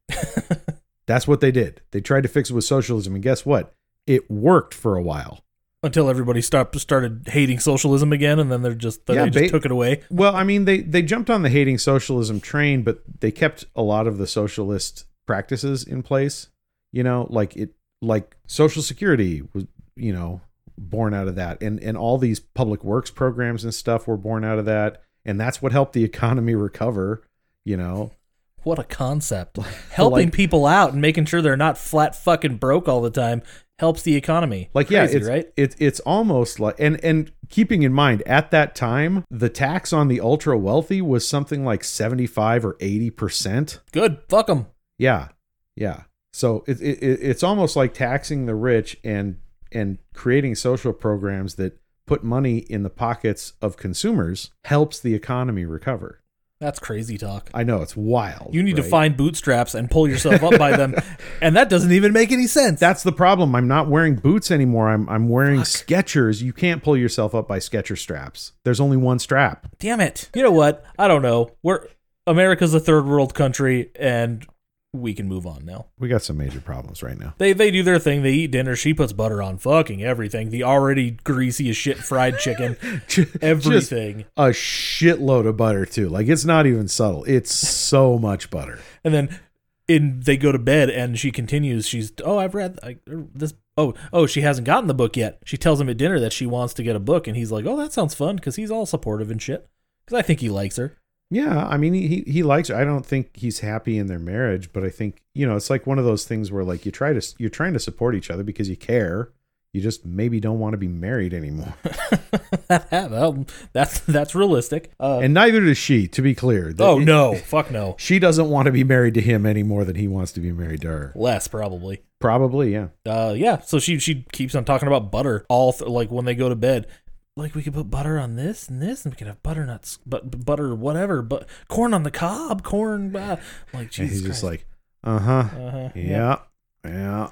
that's what they did. They tried to fix it with socialism, and guess what? It worked for a while. Until everybody stopped started hating socialism again, and then they're just Yeah, they just ba- took it away. Well, I mean, they they jumped on the hating socialism train, but they kept a lot of the socialist practices in place. You know, like it, like Social Security was, you know, born out of that, and and all these public works programs and stuff were born out of that, and that's what helped the economy recover. You know, What a concept! Helping Like- people out and making sure they're not flat fucking broke all the time helps the economy. like Crazy, yeah, it's right? it's it's almost like and and keeping in mind at that time the tax on the ultra wealthy was something like seventy five or eighty percent. Good. Fuck them. Yeah, yeah. So it it- it's almost like taxing the rich and and creating social programs that put money in the pockets of consumers helps the economy recover. That's crazy talk. I know it's wild. You need to find bootstraps and pull yourself up by them, and that doesn't even make any sense. That's the problem. I'm not wearing boots anymore. I'm I'm wearing Fuck. Skechers. You can't pull yourself up by Sketcher straps. There's only one strap. Damn it. You know what? I don't know. We're America's a third world country, and we can move on now. We got some major problems right now. They they do their thing. They eat dinner. She puts butter on fucking everything. The already greasy as shit fried chicken. Just Everything. a shitload of butter too. Like it's not even subtle. It's so much butter. And then in they go to bed and she continues. She's oh I've read I, er, this. Oh oh she hasn't gotten the book yet. She tells him at dinner that she wants to get a book, and he's like oh that sounds fun because he's all supportive and shit. Because I think he likes her. Yeah, I mean he he- likes her. I don't think he's happy in their marriage, but I think you know it's like one of those things where like you try to you're trying to support each other because you care. You just maybe don't want to be married anymore, well, that's that's realistic. Uh, and neither does she. To be clear, The- oh no, fuck no, she doesn't want to be married to him any more than he wants to be married to her. less probably. Probably, yeah. Uh, yeah. So she she keeps on talking about butter all th- like when they go to bed. Like we could put butter on this and this, and we could have butternuts, but butter whatever, but corn on the cob, corn. Uh, like And Jesus he's just like, uh huh, uh-huh, yeah, yeah.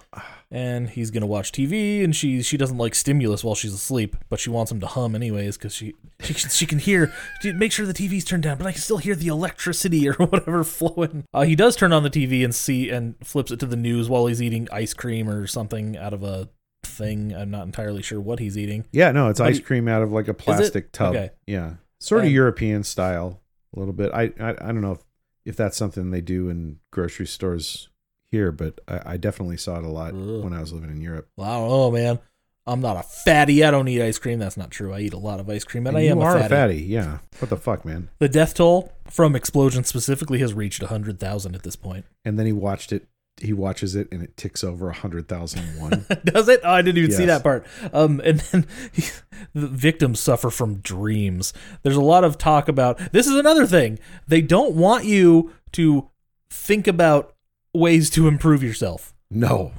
and he's gonna watch TV, and she she doesn't like stimulus while she's asleep, but she wants him to hum anyways because she she can- she can hear. She, make sure the TV's turned down, but I can still hear the electricity or whatever flowing. Uh, he does turn on the TV and see and flips it to the news while he's eating ice cream or something out of a thing. I'm not entirely sure what he's eating. Yeah, no, it's But ice he- cream out of like a plastic tub. Okay. Yeah, sort of And- European style, a little bit. I, I I don't know if if that's something they do in grocery stores here, but I, I definitely saw it a lot Ugh. when I was living in Europe. Well, I don't know, man. I'm not a fatty. I don't eat ice cream. That's not true. I eat a lot of ice cream, and, I you am are a fatty. Yeah. What the fuck, man? The death toll from explosions specifically has reached 100,000 at this point. And then he watched it. He watches it and it ticks over a hundred thousand and one. Does it? Oh, I didn't even see that part. Um, and then the victims suffer from dreams. There's a lot of talk about this is another thing. They don't want you to think about ways to improve yourself no,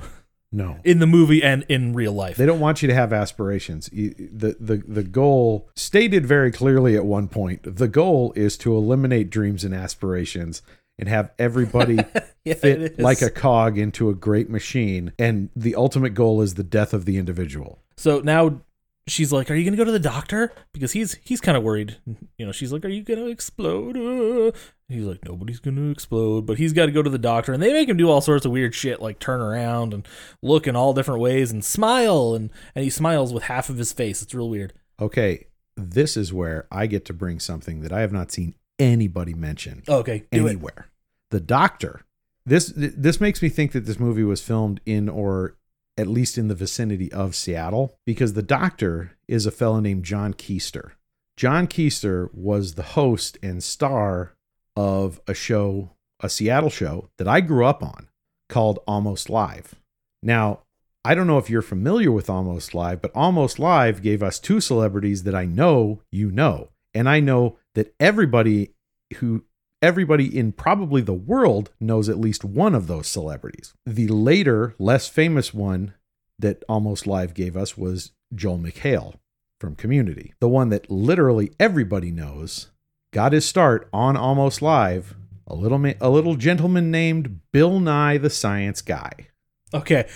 no. in the movie and in real life. They don't want you to have aspirations. The, the the goal stated very clearly at one point. The goal is to eliminate dreams and aspirations and have everybody Yeah, fit like a cog into a great machine. And the ultimate goal is the death of the individual. So now she's like, "Are you gonna go to the doctor?" Because he's he's kind of worried. You know, she's like, "Are you gonna explode?" Uh, He's like, "Nobody's gonna explode," but he's got to go to the doctor, and they make him do all sorts of weird shit, like turn around and look in all different ways and smile, and and he smiles with half of his face. It's real weird. Okay, this is where I get to bring something that I have not seen anybody mention Okay, do it. anywhere. The doctor. This this makes me think that this movie was filmed in or at least in the vicinity of Seattle because the doctor is a fellow named John Keister. John Keister was the host and star of a show, a Seattle show that I grew up on called Almost Live. Now, I don't know if you're familiar with Almost Live, but Almost Live gave us two celebrities that I know you know. And I know that everybody who everybody in probably the world knows at least one of those celebrities. The later, less famous one that Almost Live gave us was Joel McHale from Community. The one that literally everybody knows got his start on Almost Live, a little ma- a little gentleman named Bill Nye the Science Guy. Okay,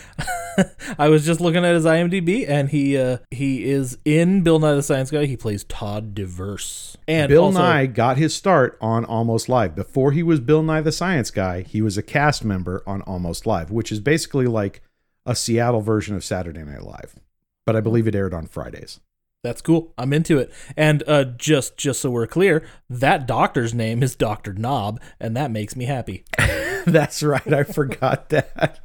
I was just looking at his IMDb, and he uh he is in Bill Nye the Science Guy. He plays Todd Diverse, and Bill also- Nye got his start on Almost Live. Before he was Bill Nye the Science Guy, he was a cast member on Almost Live, which is basically like a Seattle version of Saturday Night Live. But I believe it aired on Fridays. That's cool. I'm into it. And uh, just just so we're clear, that doctor's name is Doctor Knob, and that makes me happy. That's right. I forgot that.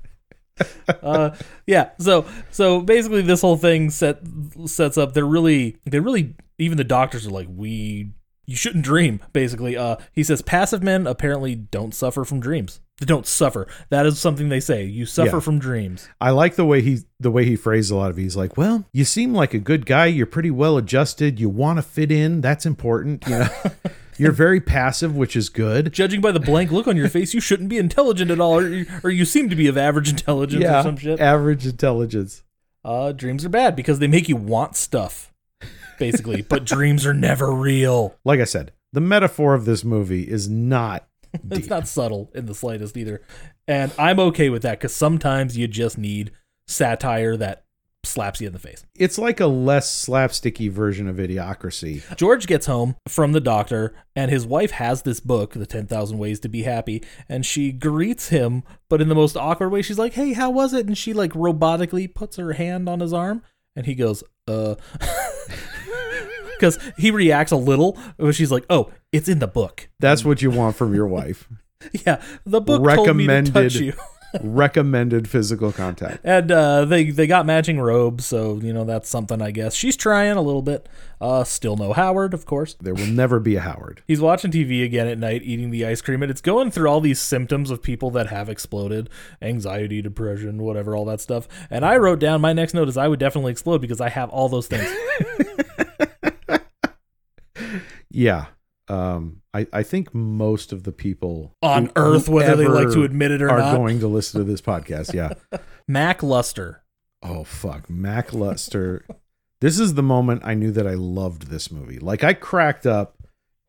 Uh, yeah. So so basically, this whole thing set sets up. They're really they really even the doctors are like we. You shouldn't dream. Basically, uh, he says passive men apparently don't suffer from dreams. They don't suffer. That is something they say. You suffer Yeah. from dreams. I like the way he the way he phrased a lot of it. He's like, "Well, you seem like a good guy. You're pretty well adjusted. You want to fit in. That's important. You know, you're very passive, which is good. Judging by the blank look on your face, you shouldn't be intelligent at all, or you, or you seem to be of average intelligence or some shit. average intelligence. Uh, dreams are bad because they make you want stuff, basically. but dreams are never real. Like I said, the metaphor of this movie is not It's not subtle in the slightest either. And I'm okay with that because sometimes you just need satire that slaps you in the face. It's like a less slapsticky version of Idiocracy. George gets home from the doctor, and his wife has this book, The 10,000 Ways to Be Happy, and she greets him, but in the most awkward way. She's like, Hey, how was it? And she, like, robotically puts her hand on his arm, and he goes, Uh. Because he reacts a little, but she's like, "Oh, it's in the book." That's what you want from your wife. Yeah, the book told me to touch Recommended. you. Recommended physical contact. And uh, they they got matching robes, so you know that's something. I guess she's trying a little bit. Uh, still no Howard, of course. There will never be a Howard. He's watching TV again at night, eating the ice cream, and it's going through all these symptoms of people that have exploded anxiety, depression, whatever, all that stuff. And I wrote down my next note is I would definitely explode because I have all those things. Yeah. Um, I, I think most of the people On Earth, whether they like to admit it or are not. Are going to listen to this podcast. Yeah. Mac Luster. oh fuck, Mac Luster. this is the moment I knew that I loved this movie. Like I cracked up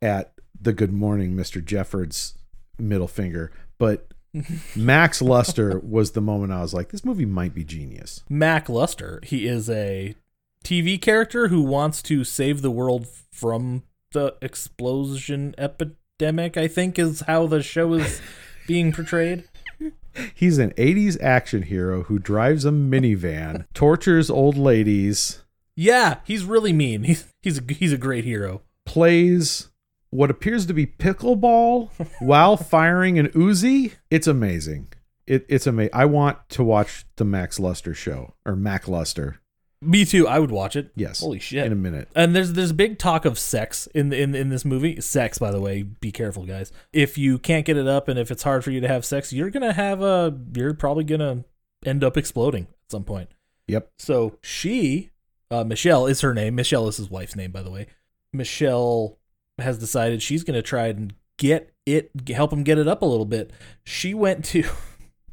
at the Good Morning, Mr. Jeffords middle finger, but Max Luster was the moment I was like, this movie might be genius. Mac Luster. He is a TV character who wants to save the world from the explosion epidemic, I think is how the show is being portrayed. He's an 80s action hero who drives a minivan, tortures old ladies, Yeah, he's really mean. He's he's a, he's a great hero. plays what appears to be pickleball while firing an Uzi. It's amazing. It, it's amazing. I want to watch the Max Luster show or Mac Luster. Me too. I would watch it. Yes. Holy shit. In a minute. And there's there's big talk of sex in in in this movie. Sex, by the way, be careful, guys. If you can't get it up, and if it's hard for you to have sex, you're gonna have a. You're probably gonna end up exploding at some point. Yep. So she, uh, Michelle is her name. Michelle is his wife's name, by the way. Michelle has decided she's gonna try and get it, help him get it up a little bit. She went to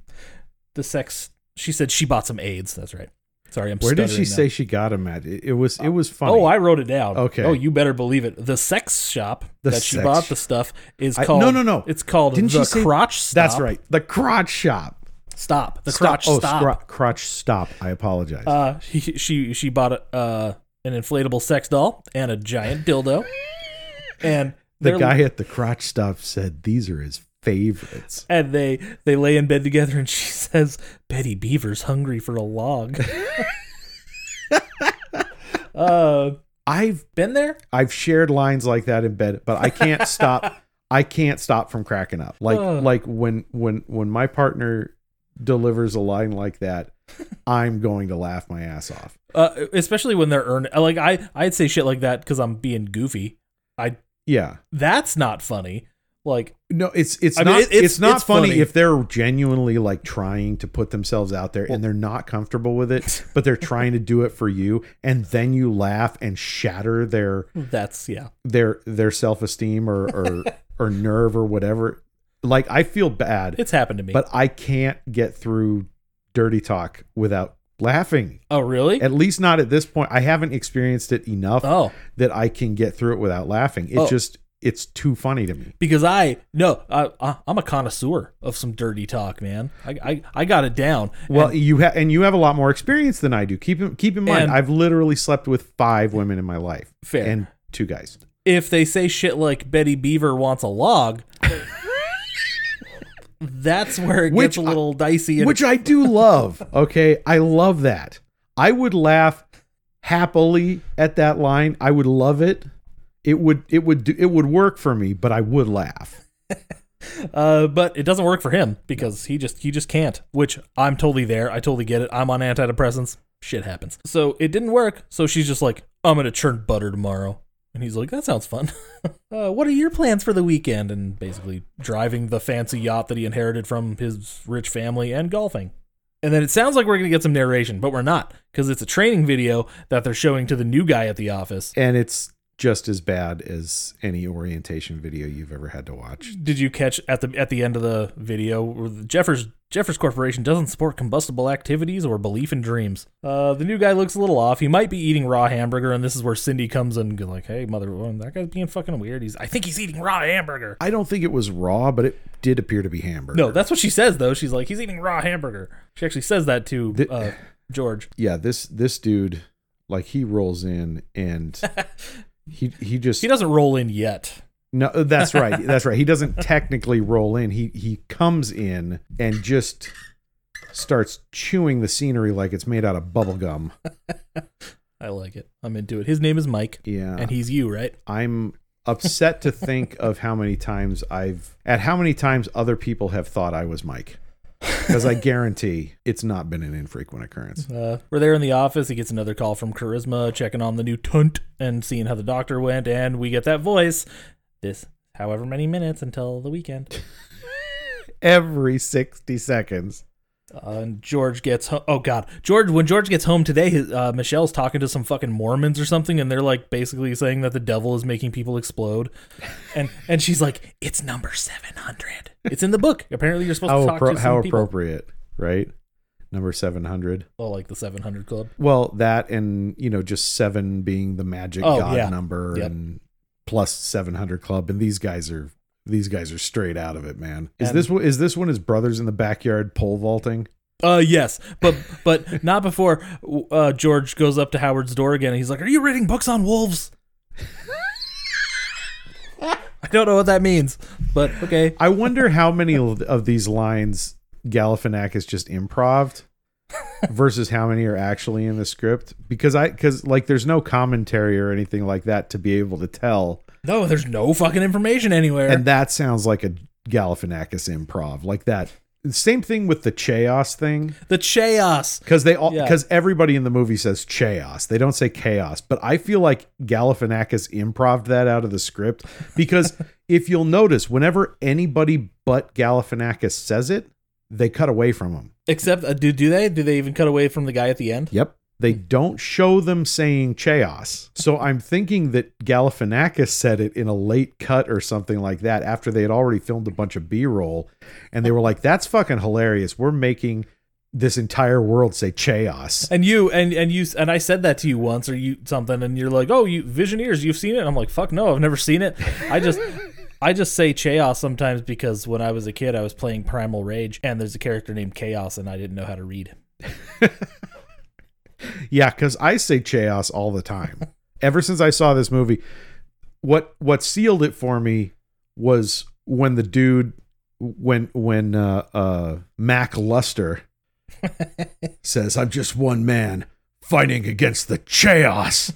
the sex. She said she bought some AIDS. That's right. Sorry, I'm. Where did she now. say she got him at? It, it was it was funny. Oh, I wrote it down. Okay. Oh, you better believe it. The sex shop The that she bought the stuff is I- called. no, no, no. It's called Didn't the she say- crotch stop. That's right. The crotch shop. Stop. The Stop. crotch oh, stop. crotch stop. I apologize. Uh, she she she bought a, uh an inflatable sex doll and a giant dildo, and the guy at the crotch stop said these are his favorites. and they they lay in bed together, and she says, "Betty Beaver's hungry for a log." uh, I've been there. I've shared lines like that in bed, but I can't stop. I can't stop from cracking up. Like like when when when my partner delivers a line like that, I'm going to laugh my ass off. Uh, especially when they're earning. Like I I'd say shit like that because I'm being goofy. I Yeah. that's not funny. Like No, it's it's I not it- it's- it's, not it's funny, funny. if they're genuinely like trying to put themselves out there and they're not comfortable with it, but they're trying to do it for you, and then you laugh and shatter their that's yeah. their their self esteem or or or nerve or whatever. Like I feel bad, It's happened to me. but I can't get through dirty talk without laughing. oh really? At least not at this point. I haven't experienced it enough oh, that I can get through it without laughing. It Oh. just it's too funny to me. because I no, I, I I'm a connoisseur of some dirty talk, man. I I, I got it down. Well, And you have and you have a lot more experience than I do. Keep in, keep in mind, I've literally slept with five women in my life fair. and two guys. if they say shit like Betty Beaver wants a log, that's where it Which gets a little dicey. Which I do love. Okay, I love that. I would laugh happily at that line. I would love it. It would it would do, it would work for me, but I would laugh. Uh, but it doesn't work for him because he just he just can't. Which I'm totally there. I totally get it. I'm on antidepressants. Shit happens. So it didn't work. So she's just like, I'm gonna churn butter tomorrow. And he's like, that sounds fun. uh, what are your plans for the weekend? And basically driving the fancy yacht that he inherited from his rich family and golfing. And then it sounds like we're gonna get some narration, but we're not because it's a training video that they're showing to the new guy at the office. And it's just as bad as any orientation video you've ever had to watch. Did you catch at the at the end of the video where the Jeffers Jeffers Corporation doesn't support combustible activities or belief in dreams? Uh, the new guy looks a little off. He might be eating raw hamburger, and this is where Cindy comes in, and like, "Hey, mother, well, that guy's being fucking weird. He's I think he's eating raw hamburger." I don't think it was raw, but it did appear to be hamburger. No, that's what she says though. She's like, "He's eating raw hamburger." She actually says that to The- uh, George. yeah, this this dude like he rolls in and he he just He doesn't roll in yet. No, uh, that's right. That's right. He doesn't technically roll in. He he comes in and just starts chewing the scenery like it's made out of bubble gum. I like it. I'm into it. His name is Mike, Yeah. and he's you, right? I'm upset to think of how many times I've at how many times other people have thought I was Mike. Because I guarantee it's not been an infrequent occurrence. Uh, we're there in the office. He gets another call from Charisma, checking on the new tunt and seeing how the doctor went, and we get that voice. This, however many minutes until the weekend. Every 60 seconds. Uh, and George gets home. Oh God, George. When George gets home today, his, uh, Michelle's talking to some fucking Mormons or something, and they're like basically saying that the devil is making people explode, and and she's like, "It's number seven hundred. It's in the book. Apparently, you're supposed How to talk appro- to some how people." appropriate, right? Number 700. Oh, like the seven hundred club. Well, that and you know just seven being the magic Oh, god yeah. number Yep. and plus seven hundred club, and these guys are these guys are straight out of it, man. Is And- this one- is this one his brothers in the backyard pole vaulting? Uh, yes, but but not before uh, George goes up to Howard's door again. and He's like, "Are you reading books on wolves?" I don't know what that means, but okay. I wonder how many of of these lines Galifianakis just improved versus how many are actually in the script because I because like there's no commentary or anything like that to be able to tell, No, there's no fucking information anywhere. and that sounds like a Galifianakis improv like that. Same thing with the chaos thing The chaos. because they all Yeah. because everybody in the movie says chaos. They don't say chaos, but I feel like Galifianakis improved that out of the script because if you'll notice, whenever anybody but Galifianakis says it, they cut away from him. Except, uh, do do they? Do they even cut away from the guy at the end? Yep. They don't show them saying chaos. So I'm thinking that Galifianakis said it in a late cut or something like that after they had already filmed a bunch of B-roll and they were like that's fucking hilarious. We're making this entire world say chaos. And you and and you and I said that to you once or you something, and you're like, "Oh, you Visioneers, you've seen it?" And I'm like, "Fuck no, I've never seen it." I just I just say chaos sometimes because when I was a kid, I was playing Primal Rage, and there's a character named Chaos, and I didn't know how to read. Yeah, cuz I say chaos all the time. Ever since I saw this movie, what what sealed it for me was when the dude when when uh uh Mac Luster says I'm just one man fighting against the chaos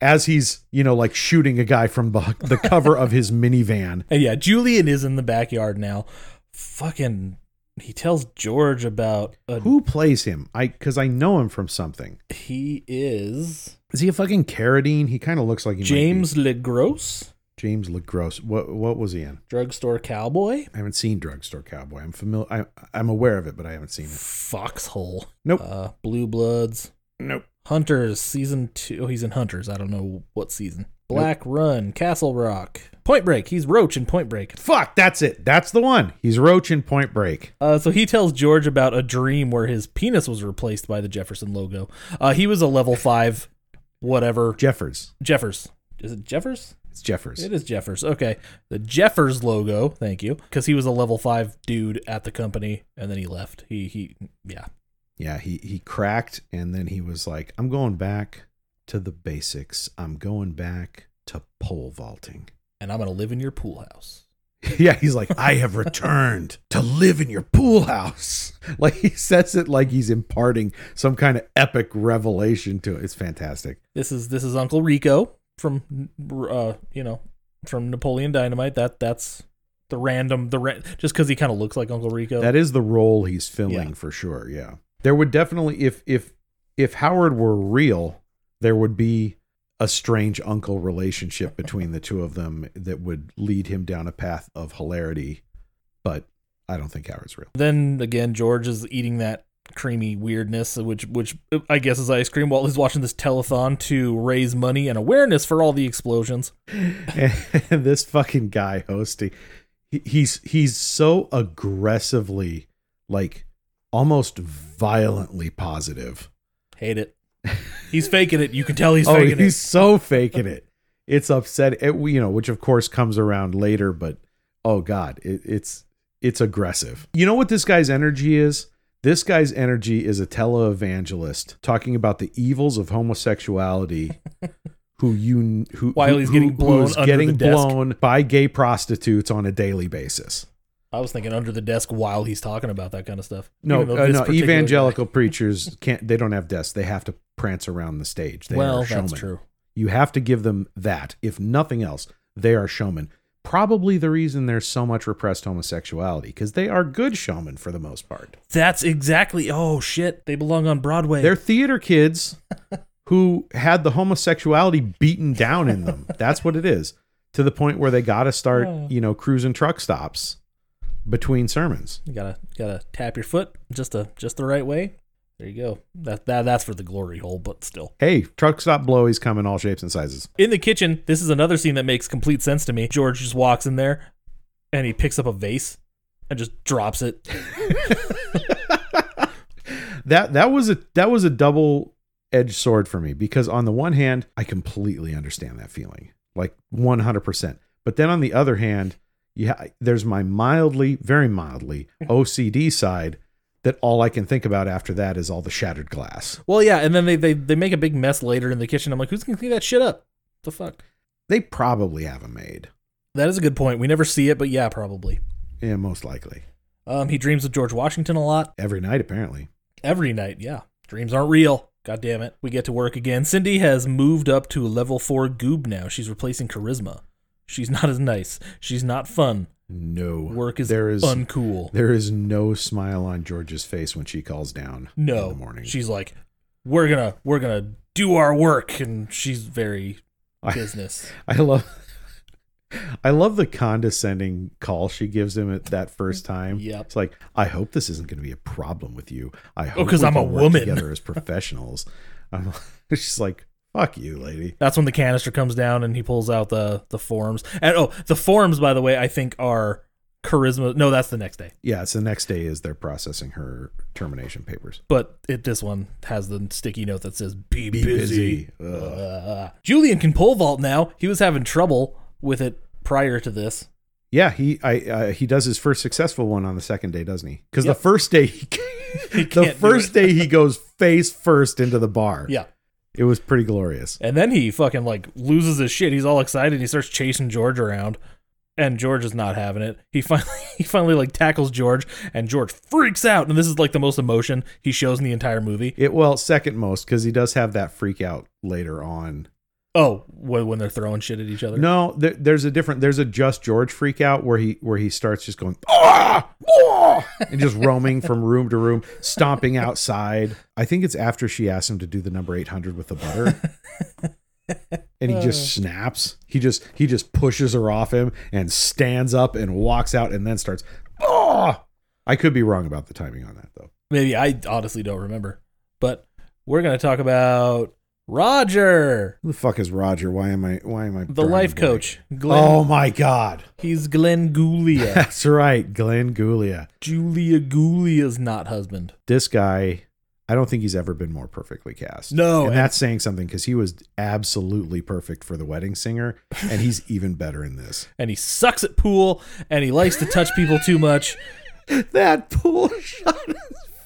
as he's, you know, like shooting a guy from the, the cover of his minivan. And yeah, Julian is in the backyard now. Fucking, he tells George about a, Who plays him? I cuz I know him from something. he is Is he a fucking Carradine? He kind of looks like he might be. James LeGros, James LeGros. What what was he in? drugstore cowboy, I haven't seen Drugstore Cowboy. I'm familiar. I, I'm aware of it, but I haven't seen it. Foxhole, Nope. uh, Blue Bloods, Nope. Hunters season two. Oh, he's in Hunters. I don't know what season. Black Run, Castle Rock, Point Break. He's Roach in Point Break. Fuck, that's it. That's the one. He's Roach in Point Break. Uh, so he tells George about a dream where his penis was replaced by the Jefferson logo. Uh, he was a level five, whatever. Jeffers. Jeffers. Is it Jeffers? It's Jeffers. It is Jeffers. Okay. The Jeffers logo. Thank you. Because he was a level five dude at the company and then he left. He, he, yeah. Yeah, he he cracked and then he was like, "I'm going back to the basics. I'm going back to pole vaulting." And I'm going to live in your pool house. yeah, he's like, "I have returned to live in your pool house." Like he says it like he's imparting some kind of epic revelation to it. It's fantastic. This is, this is Uncle Rico from, uh, you know, from Napoleon Dynamite. That, that's the random, the, ra- just because he kind of looks like Uncle Rico. That is the role he's filling Yeah. for sure. Yeah. There would definitely if if if Howard were real, there would be a strange uncle relationship between the two of them that would lead him down a path of hilarity. But I don't think Howard's real. Then again, George is eating that creamy weirdness, which which I guess is ice cream while he's watching this telethon to raise money and awareness for all the explosions. and this fucking guy hosting he, he's he's so aggressively like almost violently positive. Hate it. He's faking it. You can tell he's oh, faking he's it. He's so faking it. It's upset. It, you know, which of course comes around later, but oh god, it, it's it's aggressive. You know what this guy's energy is? This guy's energy is a televangelist talking about the evils of homosexuality. who you who While who- he's getting blown who's getting blown by gay prostitutes on a daily basis. I was thinking under the desk while he's talking about that kind of stuff. No, uh, no, evangelical preachers can't. They don't have desks. They have to prance around the stage. They well, are showmen. that's true. You have to give them that. If nothing else, they are showmen. Probably the reason there's so much repressed homosexuality because they are good showmen for the most part. That's exactly. Oh shit! They belong on Broadway. They're theater kids who had the homosexuality beaten down in them. That's what it is. To the point where they got to start, Oh. you know, cruising truck stops between sermons. you gotta gotta tap your foot just a just the right way. There you go. That that that's for the glory hole, but still. Hey, truck stop blowies come in all shapes and sizes. In the kitchen, this is another scene that makes complete sense to me. George just walks in there and he picks up a vase and just drops it. that that was a that was a double edged sword for me because on the one hand I completely understand that feeling like 100% but then on the other hand yeah there's my mildly very mildly OCD side that all I can think about after that is all the shattered glass Well, yeah, and then they, they they make a big mess later in the kitchen. I'm like, who's gonna clean that shit up? The fuck? they probably have a maid That is a good point. We never see it, but yeah, probably. yeah most likely Um, he dreams of George Washington a lot every night apparently every night. Yeah, dreams aren't real. God damn it. We get to work again. Cindy has moved up to a level four goob now. She's replacing charisma. She's not as nice. She's not fun. No. Work is there is uncool. there is no smile on George's face when she calls down in No, the morning. she's like, we're gonna we're gonna do our work, and she's very I- business. I love I love the condescending call she gives him at that first time. Yep. It's like, I hope this isn't going to be a problem with you. I oh, hope 'cause we I'm a woman." together as professionals. I'm, she's like, fuck you, lady. That's when the canister comes down and he pulls out the the forms. And oh, the forms, by the way, I think are charisma. No, that's the next day. Yeah, it's the next day is they're processing her termination papers. But it this one has the sticky note that says "Be, Be busy." busy. Uh, Julian can pole vault now. He was having trouble with it prior to this. Yeah, he I uh, he does his first successful one on the second day, doesn't he? Because Yep. the first day he, He the first day he goes face first into the bar. Yeah. It was pretty glorious. And then he fucking like loses his shit. He's all excited. He starts chasing George around, and George is not having it. He finally he finally like tackles George, and George freaks out. And this is like the most emotion he shows in the entire movie. It well, second most because he does have that freak out later on. Oh, when, they're throwing shit at each other. No, there, there's a different. There's a just George freak out where he where he starts just going ah, ah, and just roaming from room to room, stomping outside. I think it's after she asks him to do the number eight hundred with the butter, and he just snaps. He just he just pushes her off him and stands up and walks out and then starts. Oh, I could be wrong about the timing on that though. Maybe I honestly don't remember. But we're gonna talk about Roger, Who the fuck is Roger? Why am I? Why am I? the life blank? coach. Glenn, Oh my god. he's Glenn Gulia. That's right, Glenn Gulia. Julia Gulia's not husband. This guy, I don't think he's ever been more perfectly cast. No, and and- that's saying something because he was absolutely perfect for the wedding singer, and he's even better in this. And he sucks at pool, and he likes to touch people too much. That pool shot is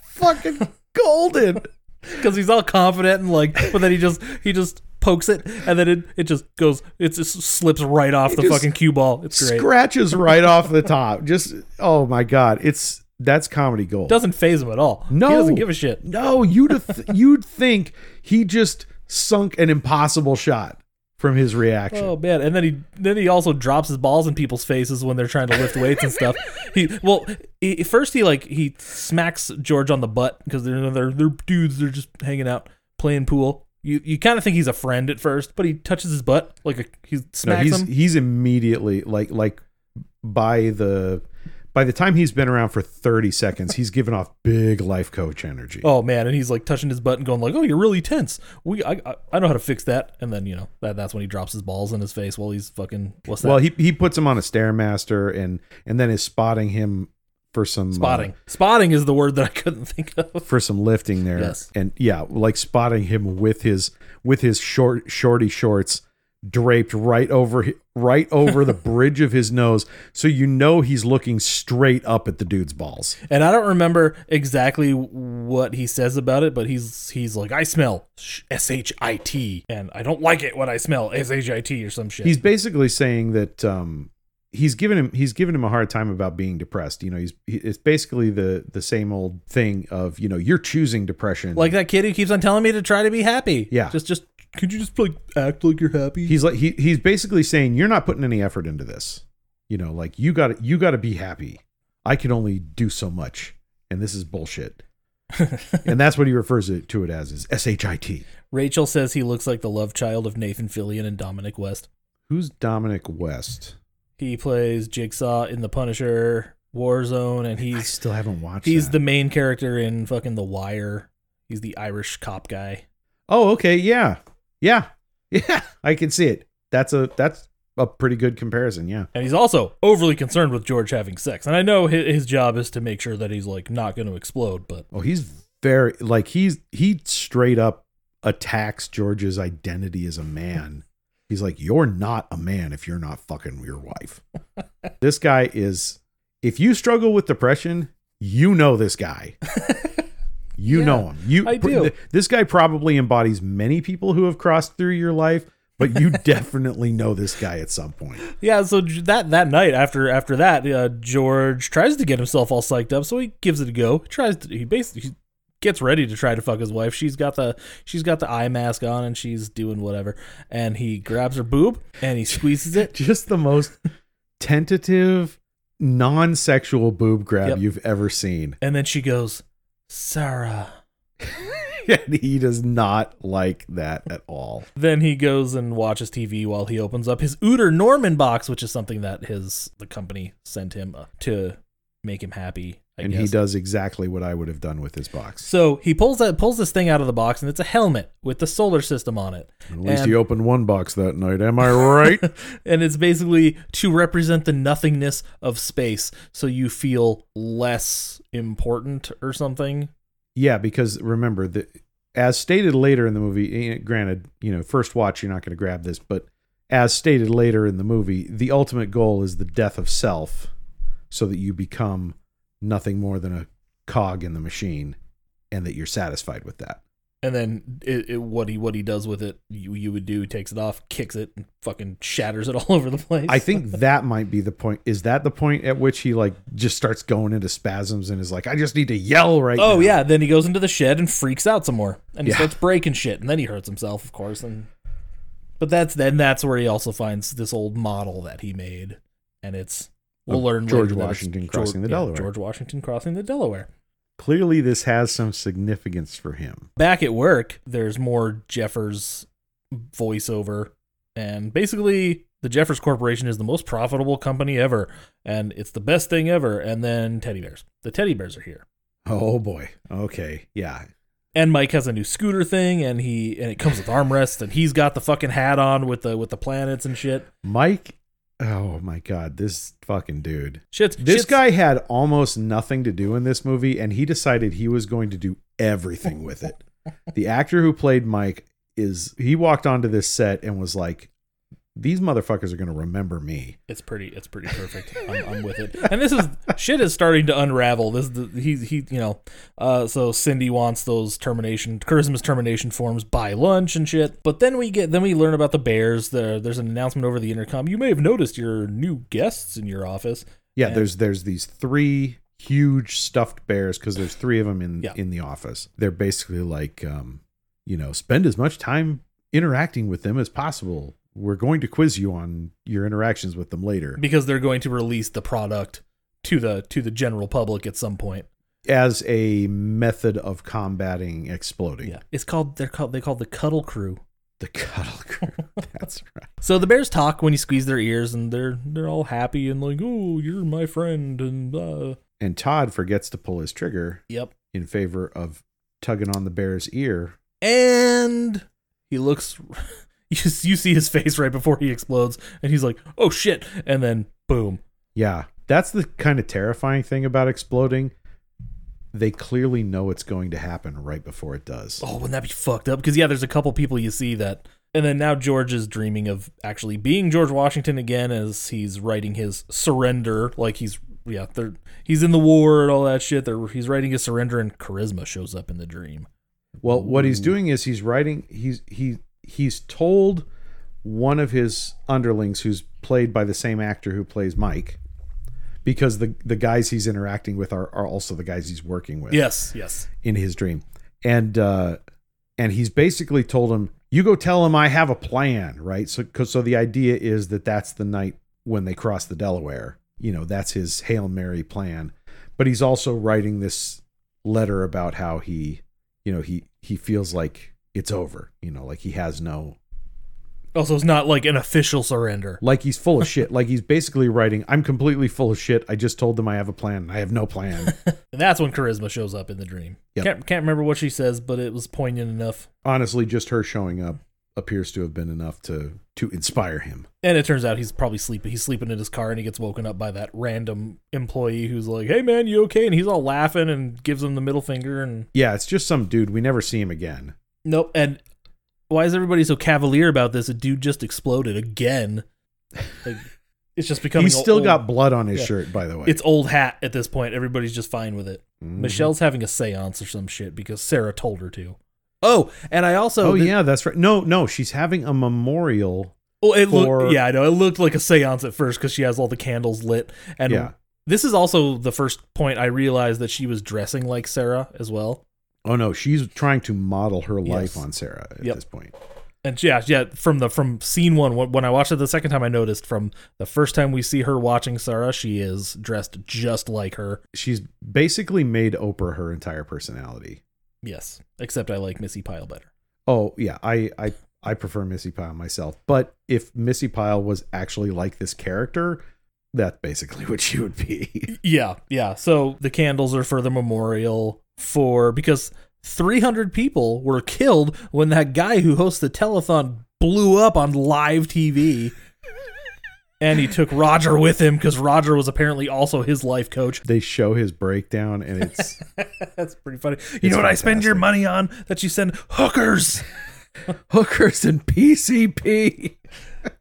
fucking golden. because he's all confident and like, but then he just he just pokes it and then it, it just goes it just slips right off the fucking cue ball. It's great. Scratches right off the top. Just oh my god, it's that's comedy gold. Doesn't phase him at all. No. he doesn't give a shit. no, you'd th- you'd think he just sunk an impossible shot from his reaction. Oh man! And then he then he also drops his balls in people's faces when they're trying to lift weights and stuff. He well, he, first he like he smacks George on the butt because they're they're they're dudes. They're just hanging out playing pool. You you kind of think he's a friend at first, but he touches his butt like a, he No, smacks he's him. he's immediately like like by the by the time he's been around for 30 seconds, he's given off big life coach energy. Oh man, and he's like touching his butt and going like, "Oh, you're really tense. We, I, I, I know how to fix that." And then you know that that's when he drops his balls in his face while he's fucking what's that? well, he he puts him on a stairmaster and and then is spotting him for some uh, spotting. Spotting is the word that I couldn't think of. for some lifting there. Yes. And yeah, like spotting him with his with his short shorty shorts draped right over right over the bridge of his nose so you know he's looking straight up at the dude's balls. And I don't remember exactly what he says about it, but he's he's like, "I smell S H I T, and I don't like it when I smell S H I T or some shit." He's basically saying that um he's given him he's given him a hard time about being depressed. You know, he's he, it's basically the the same old thing of, you know, you're choosing depression. like that kid who keeps on telling me to try to be happy. Yeah. just just could you just like act like you're happy? he's like he he's basically saying you're not putting any effort into this. You know, like you got to you got to be happy. I can only do so much and this is bullshit. and that's what he refers it, to it as is S-H-I-T. Rachel says he looks like the love child of Nathan Fillion and Dominic West. Who's Dominic West? He plays Jigsaw in The Punisher, Warzone, and I still haven't watched he's that. the main character in fucking The Wire. He's the Irish cop guy. Oh, okay, yeah. Yeah. Yeah, I can see it. That's a that's a pretty good comparison, yeah. And he's also overly concerned with George having sex. And I know his, his job is to make sure that he's like not going to explode, but Oh, he's very like he's he straight up attacks George's identity as a man. He's like, "You're not a man if you're not fucking your wife." this guy is if you struggle with depression, you know this guy. You Yeah, know him. You I do. This guy probably embodies many people who have crossed through your life, but you definitely know this guy at some point. yeah. So that that night after after that, uh, George tries to get himself all psyched up, so he gives it a go. He tries to he basically he gets ready to try to fuck his wife. She's got the she's got the eye mask on and she's doing whatever, and he grabs her boob and he squeezes it. Just the most tentative, non-sexual boob grab Yep. you've ever seen. And then she goes, Sarah. and he does not like that at all. Then he goes and watches TV while he opens up his Uter Norman box, which is something that his the company sent him uh, to make him happy. I and guess. he does exactly what I would have done with his box. So he pulls that pulls this thing out of the box, and it's a helmet with the solar system on it. At least And- he opened one box that night. Am I right? and it's basically to represent the nothingness of space, so you feel less important or something. yeah, because remember that as stated later in the movie, eh, granted, you know, first watch you're not going to grab this, but as stated later in the movie, the ultimate goal is the death of self so that you become nothing more than a cog in the machine and that you're satisfied with that. And then it, it, what he what he does with it, you you would do takes it off, kicks it, and fucking shatters it all over the place. I think that might be the point. Is that the point at which he like just starts going into spasms and is like, I just need to yell right Oh now. yeah, then he goes into the shed and freaks out some more, and he Yeah. starts breaking shit, and then he hurts himself, of course. And but that's then that's where he also finds this old model that he made, and it's we'll learn George later that it's Washington George- crossing the yeah, Delaware. George Washington crossing the Delaware. Clearly, this has some significance for him. Back at work, there's more Jeffers voiceover, and basically the Jeffers Corporation is the most profitable company ever, and it's the best thing ever. And then teddy bears, the teddy bears are here. Oh boy. Okay. Yeah. and Mike has a new scooter thing, and he and it comes with armrests, and he's got the fucking hat on with the with the planets and shit. Mike. Oh my God. This fucking dude. Shit's This shit's- guy had almost nothing to do in this movie, and he decided he was going to do everything with it. the actor who played Mike is he walked onto this set and was like, "These motherfuckers are going to remember me." It's pretty. It's pretty perfect. I'm, I'm with it. And this is shit is starting to unravel. This is the, he he you know. Uh, so Cindy wants those termination Christmas termination forms by lunch and shit. But then we get then we learn about the Bears. There there's an announcement over the intercom. You may have noticed your new guests in your office. Yeah, And- there's there's these three huge stuffed bears because there's three of them in Yeah. in the office. They're basically like, um, you know, spend as much time interacting with them as possible. We're going to quiz you on your interactions with them later, because they're going to release the product to the to the general public at some point. as a method of combating exploding. Yeah, it's called they're called they called the Cuddle Crew. The cuddle crew. That's right. So the bears talk when you squeeze their ears, and they're they're all happy and like, oh, you're my friend, and uh, And Todd forgets to pull his trigger yep. in favor of tugging on the bear's ear. And he looks, you you see his face right before he explodes, and he's like, oh shit, and then boom. Yeah, that's the kind of terrifying thing about exploding. They clearly know it's going to happen right before it does. Oh, wouldn't that be fucked up? Because yeah, there's a couple people you see that, and then now George is dreaming of actually being George Washington again as he's writing his surrender. Like he's yeah, they're, he's in the war and all that shit. They're, he's writing his surrender, and charisma shows up in the dream. Well, what he's doing is he's writing. He's he he's told one of his underlings, who's played by the same actor who plays Mike, because the the guys he's interacting with are, are also the guys he's working with. Yes, yes. in his dream, and uh, and he's basically told him, "You go tell him I have a plan." Right. So cause, so the idea is that that's the night when they cross the Delaware. You know, that's his hail mary plan. But he's also writing this letter about how he, you know, he he feels like it's over. You know, like he has no Also, it's not like an official surrender. like he's full of shit. Like he's basically writing, I'm completely full of shit. I just told them I have a plan. I have no plan. And that's when charisma shows up in the dream. Yep. Can't, can't remember what she says, but it was poignant enough. Honestly, just her showing up appears to have been enough to to inspire him. And it turns out he's probably sleeping. He's sleeping in his car, and he gets woken up by that random employee who's like, "Hey, man, you okay?" And he's all laughing and gives him the middle finger. And Yeah, it's just some dude. We never see him again. Nope. And why is everybody so cavalier about this? A dude just exploded again. Like, it's just becoming. He's still old- got blood on his Yeah. shirt, by the way. It's old hat at this point. Everybody's just fine with it. Mhm. Michelle's having a séance or some shit because Sarah told her to. Oh, and I also Oh yeah, that's right. No, no, she's having a memorial. Oh, it for- looked yeah, I know. It looked like a séance at first because she has all the candles lit. And Yeah. this is also the first point I realized that she was dressing like Sarah as well. Oh no, she's trying to model her Yes. life on Sarah at Yep. this point. And yeah, yeah, from the from scene one, when when I watched it the second time, I noticed from the first time we see her watching Sarah, she is dressed just like her. She's basically made Oprah her entire personality. Yes, except I like Missi Pyle better. Oh yeah, I I I prefer Missi Pyle myself. But if Missi Pyle was actually like this character, that's basically what she would be. Yeah, yeah. So the candles are for the memorial for because 300 people were killed when that guy who hosts the telethon blew up on live TV. and he took Roger with him because Roger was apparently also his life coach. they show his breakdown and it's That's pretty funny. You know what I spend your money on? That you send hookers. hookers and PCP.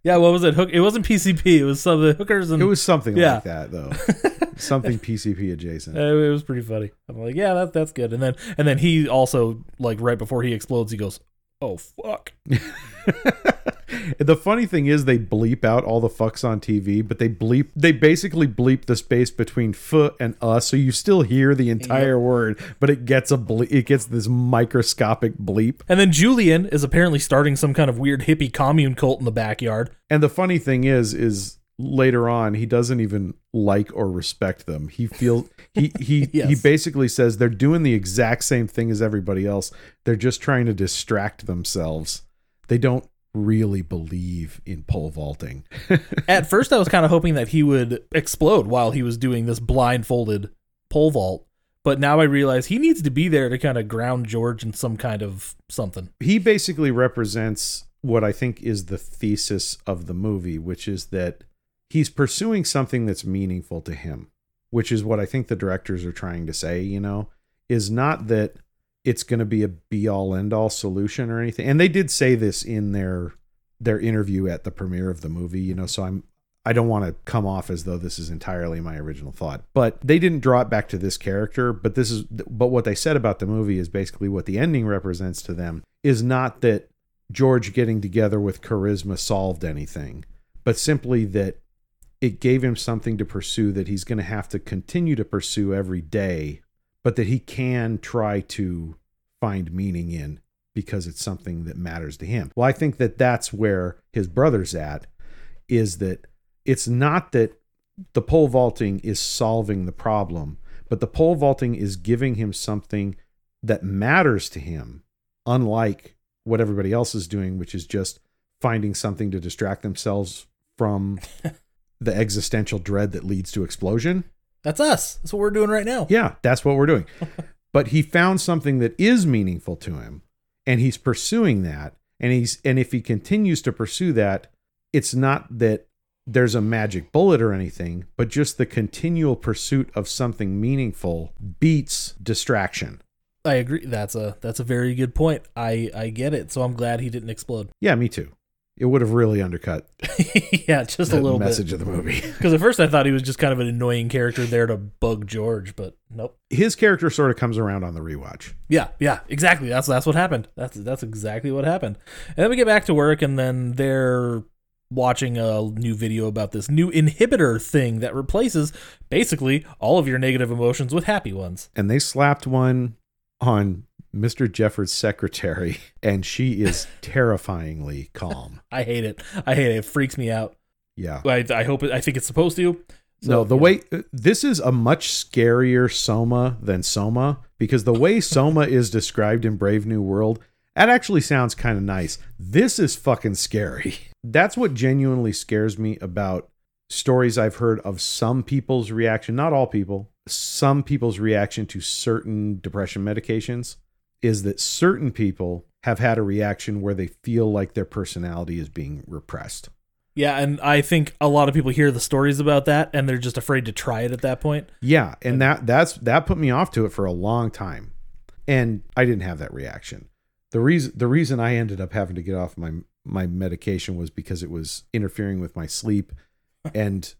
Yeah, what was it? Hook. It wasn't PCP. It was some of the hookers and It was something Yeah. like that though. something PCP adjacent. Uh, it was pretty funny. I'm like, yeah, that that's good. And then and then he also like right before he explodes, he goes, "Oh fuck." the funny thing is they bleep out all the fucks on TV, but they bleep they basically bleep the space between foot and us, so you still hear the entire word, but it gets a ble- it gets this microscopic bleep. And then Julian is apparently starting some kind of weird hippie commune cult in the backyard. And the funny thing is is later on he doesn't even like or respect them. He feels he he he basically says they're doing the exact same thing as everybody else. They're just trying to distract themselves. They don't really believe in pole vaulting. At first, I was kind of hoping that he would explode while he was doing this blindfolded pole vault. But now I realize he needs to be there to kind of ground George in some kind of something. he basically represents what I think is the thesis of the movie, which is that he's pursuing something that's meaningful to him, which is what I think the directors are trying to say, you know, is not that it's going to be a be all end all solution or anything. And they did say this in their their interview at the premiere of the movie, you know, so I'm I don't want to come off as though this is entirely my original thought, but they didn't draw it back to this character. But this is, but what they said about the movie is basically what the ending represents to them is not that George getting together with charisma solved anything, but simply that it gave him something to pursue that he's going to have to continue to pursue every day, but that he can try to find meaning in because it's something that matters to him. Well, I think that that's where his brother's at is that it's not that the pole vaulting is solving the problem, but the pole vaulting is giving him something that matters to him, unlike what everybody else is doing, which is just finding something to distract themselves from the existential dread that leads to explosion. That's us. That's what we're doing right now. Yeah, that's what we're doing. but he found something that is meaningful to him and he's pursuing that and he's and if he continues to pursue that, it's not that there's a magic bullet or anything, but just the continual pursuit of something meaningful beats distraction. I agree. That's a that's a very good point. I I get it. So I'm glad he didn't explode. Yeah, me too. It would have really undercut yeah, just a little bit. message of the movie. Because at first I thought he was just kind of an annoying character there to bug George, but nope. His character sort of comes around on the rewatch. Yeah, yeah, exactly. That's that's what happened. That's that's exactly what happened. And then we get back to work, and then they're watching a new video about this new inhibitor thing that replaces basically all of your negative emotions with happy ones. And they slapped one on Mr. Jeffers' secretary, and she is terrifyingly calm. I hate it. I hate it. It freaks me out. Yeah. I, I hope it, I think it's supposed to. So, no, the yeah. way uh, this is a much scarier Soma than Soma because the way Soma is described in Brave New World, that actually sounds kind of nice. This is fucking scary. That's what genuinely scares me about stories I've heard of some people's reaction, not all people, some people's reaction to certain depression medications is that certain people have had a reaction where they feel like their personality is being repressed. Yeah, and I think a lot of people hear the stories about that and they're just afraid to try it at that point. Yeah, and that that's that put me off to it for a long time. And I didn't have that reaction. The reason the reason I ended up having to get off my my medication was because it was interfering with my sleep and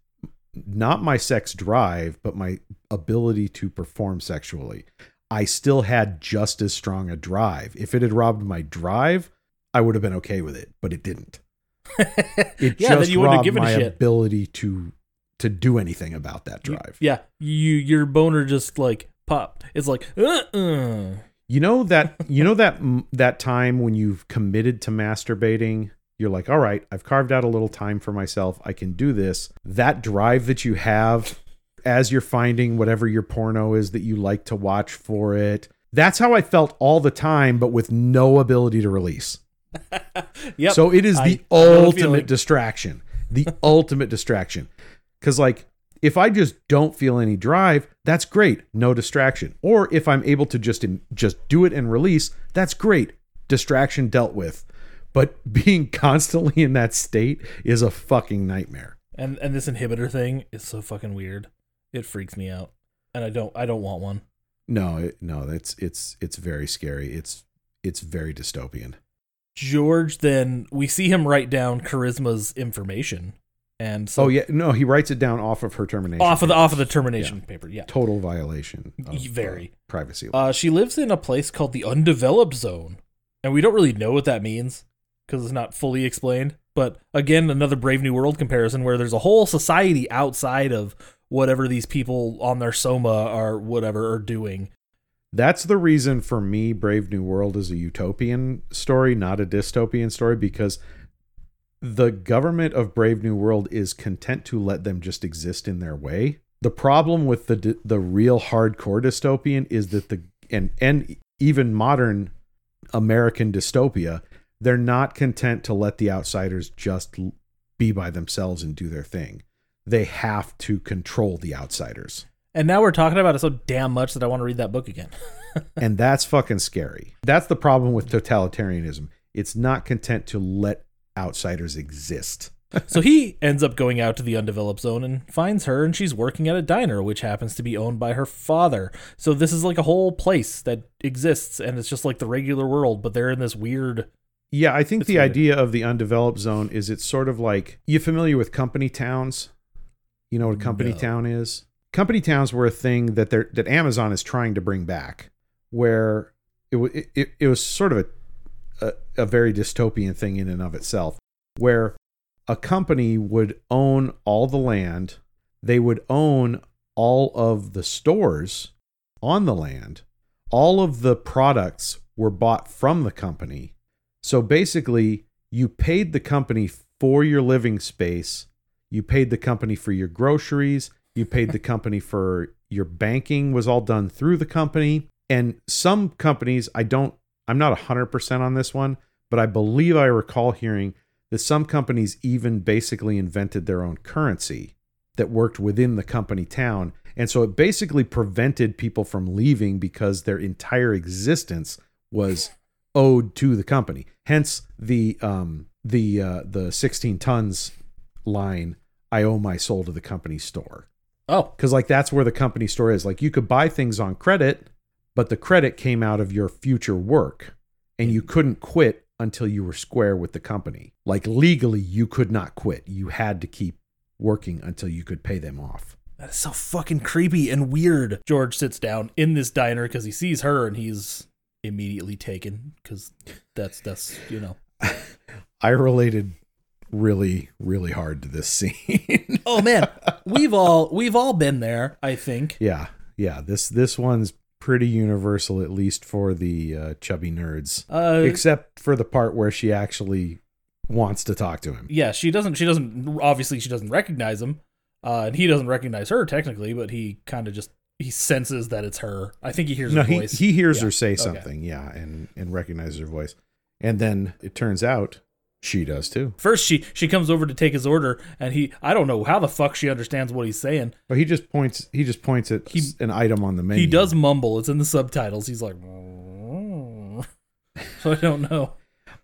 not my sex drive, but my ability to perform sexually. I still had just as strong a drive. If it had robbed my drive, I would have been okay with it, but it didn't. It yeah, just you robbed given my a ability to to do anything about that You- drive. yeah, you your boner just like popped. It's like uh uh You know that you know that that time when you've committed to masturbating, you're like, "All right, I've carved out a little time for myself. I can do this." That drive that you have as you're finding whatever your porno is that you like to watch for it. That's how I felt all the time but with no ability to release. yep. So it is the I ultimate distraction. The ultimate distraction. Cuz like if I just don't feel any drive, that's great, no distraction. Or if I'm able to just just do it and release, that's great, distraction dealt with. But being constantly in that state is a fucking nightmare. and and this inhibitor thing is so fucking weird. It freaks me out, and I don't I don't want one. No, it, no, that's it's it's very scary. It's it's very dystopian. George then we see him write down Charisma's information, and so oh yeah, no, he writes it down off of her termination. off of the papers. off of the termination paper. Yeah. total violation. Of, Very. uh, privacy. Uh, she lives in a place called the undeveloped zone, and we don't really know what that means because it's not fully explained. But again, another Brave New World comparison where there's a whole society outside of whatever these people on their soma are whatever are doing. That's the reason for me Brave New World is a utopian story, not a dystopian story because the government of Brave New World is content to let them just exist in their way. The problem with the the real hardcore dystopian is that the and and even modern American dystopia, they're not content to let the outsiders just be by themselves and do their thing. They have to control the outsiders. And now we're talking about it so damn much that I want to read that book again. and that's fucking scary. That's the problem with totalitarianism. It's not content to let outsiders exist. so he ends up going out to the undeveloped zone and finds her, and she's working at a diner, which happens to be owned by her father. So this is like a whole place that exists, and it's just like the regular world, but they're in this weird. Yeah, I think the idea of the undeveloped zone is it's sort of like you familiar with company towns? You know what a company No. town is? Company towns were a thing that they're, that Amazon is trying to bring back, where it it, it, it was sort of a, a a very dystopian thing in and of itself, where a company would own all the land, they would own all of the stores on the land, all of the products were bought from the company. So basically, you paid the company for your living space, you paid the company for your groceries, you paid the company for your banking was all done through the company. And some companies, I don't I'm not 100% on this one, but I believe I recall hearing that some companies even basically invented their own currency that worked within the company town. And so it basically prevented people from leaving because their entire existence was owed to the company. Hence the um the uh the 16 tons line I owe my soul to the company store. Oh, Cuz like that's where the company store is. Like you could buy things on credit, but the credit came out of your future work and you couldn't quit until you were square with the company. Like legally you could not quit. You had to keep working until you could pay them off. that is so fucking creepy and weird. George sits down in this diner because he sees her, and he's immediately taken because that's that's you know. I related really really hard to this scene. Oh man, we've all we've all been there. I think. yeah. Yeah, this this one's pretty universal at least for the uh, chubby nerds. Uh, Except for the part where she actually wants to talk to him. yeah, she doesn't. She doesn't. Obviously, she doesn't recognize him, uh, and he doesn't recognize her technically. But he kind of just he senses that it's her. I think he hears No, her he, voice. he hears Yeah. her say Okay. something, yeah, and and recognizes her voice. And then it turns out she does too. First, she she comes over to take his order, and he I don't know how the fuck she understands what he's saying. But he just points he just points at He- an item on the menu. He does mumble. It's in the subtitles. He's like, mm. so I don't know.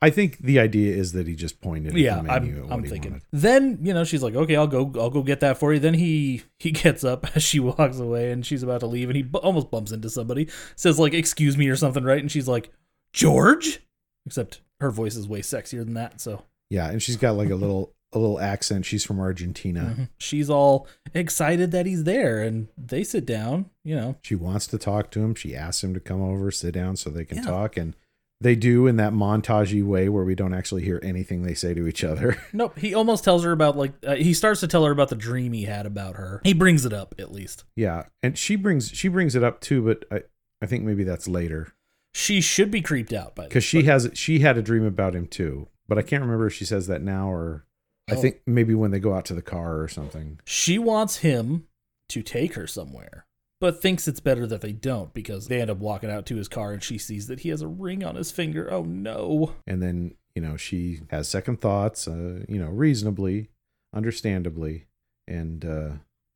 I think the idea is that he just pointed at Yeah, the menu I'm I'm thinking. wanted. Then you know she's like, okay, I'll go I'll go get that for you. Then he he gets up as she walks away, and she's about to leave, and he bu- almost bumps into somebody. Says like, excuse me or something, right? And she's like, George. Except her voice is way sexier than that. So Yeah, and she's got like a little a little accent. She's from Argentina. mhm. she's all excited that he's there, and they sit down. You know, She wants to talk to him. She asks him to come over, sit down so they can Yeah. talk and they do in that montagey way where we don't actually hear anything they say to each other. Nope, he almost tells her about like uh, he starts to tell her about the dream he had about her. He brings it up at least. yeah, and she brings she brings it up too, but I I think maybe that's later. She should be creeped out by because she has she had a dream about him too, but I can't remember if she says that now or I Oh. think maybe when they go out to the car or something. She wants him to take her somewhere, but thinks it's better that they don't because they end up walking out to his car and she sees that he has a ring on his finger. Oh no. And then you know she has second thoughts, uh, you know, reasonably, understandably, and uh,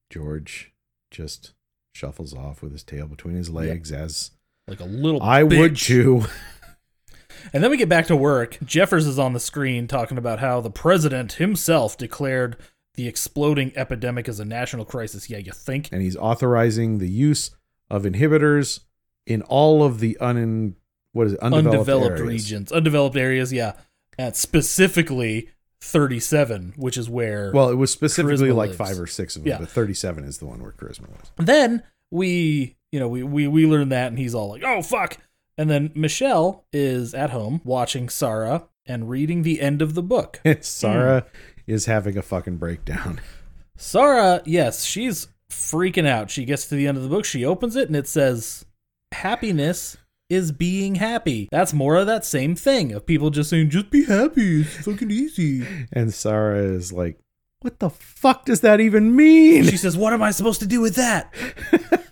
George just shuffles off with his tail between his legs as Like a little I would bitch. too. And then we get back to work. Jeffers is on the screen talking about how the president himself declared the exploding epidemic as a national crisis. Yeah, you think? and he's authorizing the use of inhibitors in all of the un what is it undeveloped, Undeveloped, areas. regions, undeveloped areas, yeah. And specifically 37, which is where Well, it was specifically Charisma like lives. five or six of them, Yeah. but 37 is the one where charisma was. then we, you know, we, we, we learn that and he's all like, oh, fuck. And then Michelle is at home watching Sarah and reading the end of the book. Sarah Hmm. is having a fucking breakdown. Sarah, yes, she's freaking out. She gets to the end of the book, she opens it, and it says, Happiness is being happy. That's more of that same thing of people just saying, just be happy. It's fucking easy. And Sarah is like, what the fuck does that even mean? She says, What am I supposed to do with that?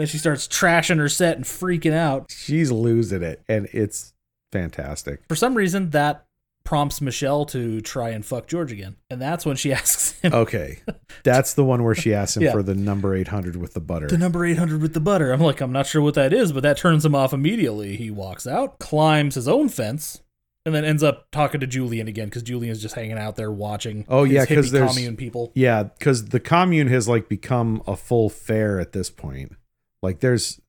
then she starts trashing her set and freaking out. She's losing it. And it's fantastic. For some reason, that prompts Michelle to try and fuck George again. And that's when she asks him, Okay. That's the one where she asks him Yeah. for the number 800 with the butter. The number 800 with the butter. I'm like, I'm not sure what that is, but that turns him off immediately. He walks out, climbs his own fence, and then ends up talking to Julian again because Julian's just hanging out there watching. Oh, yeah, 'cause hippie there's- commune people. Yeah, because the commune has like become a full fair at this point. Like there's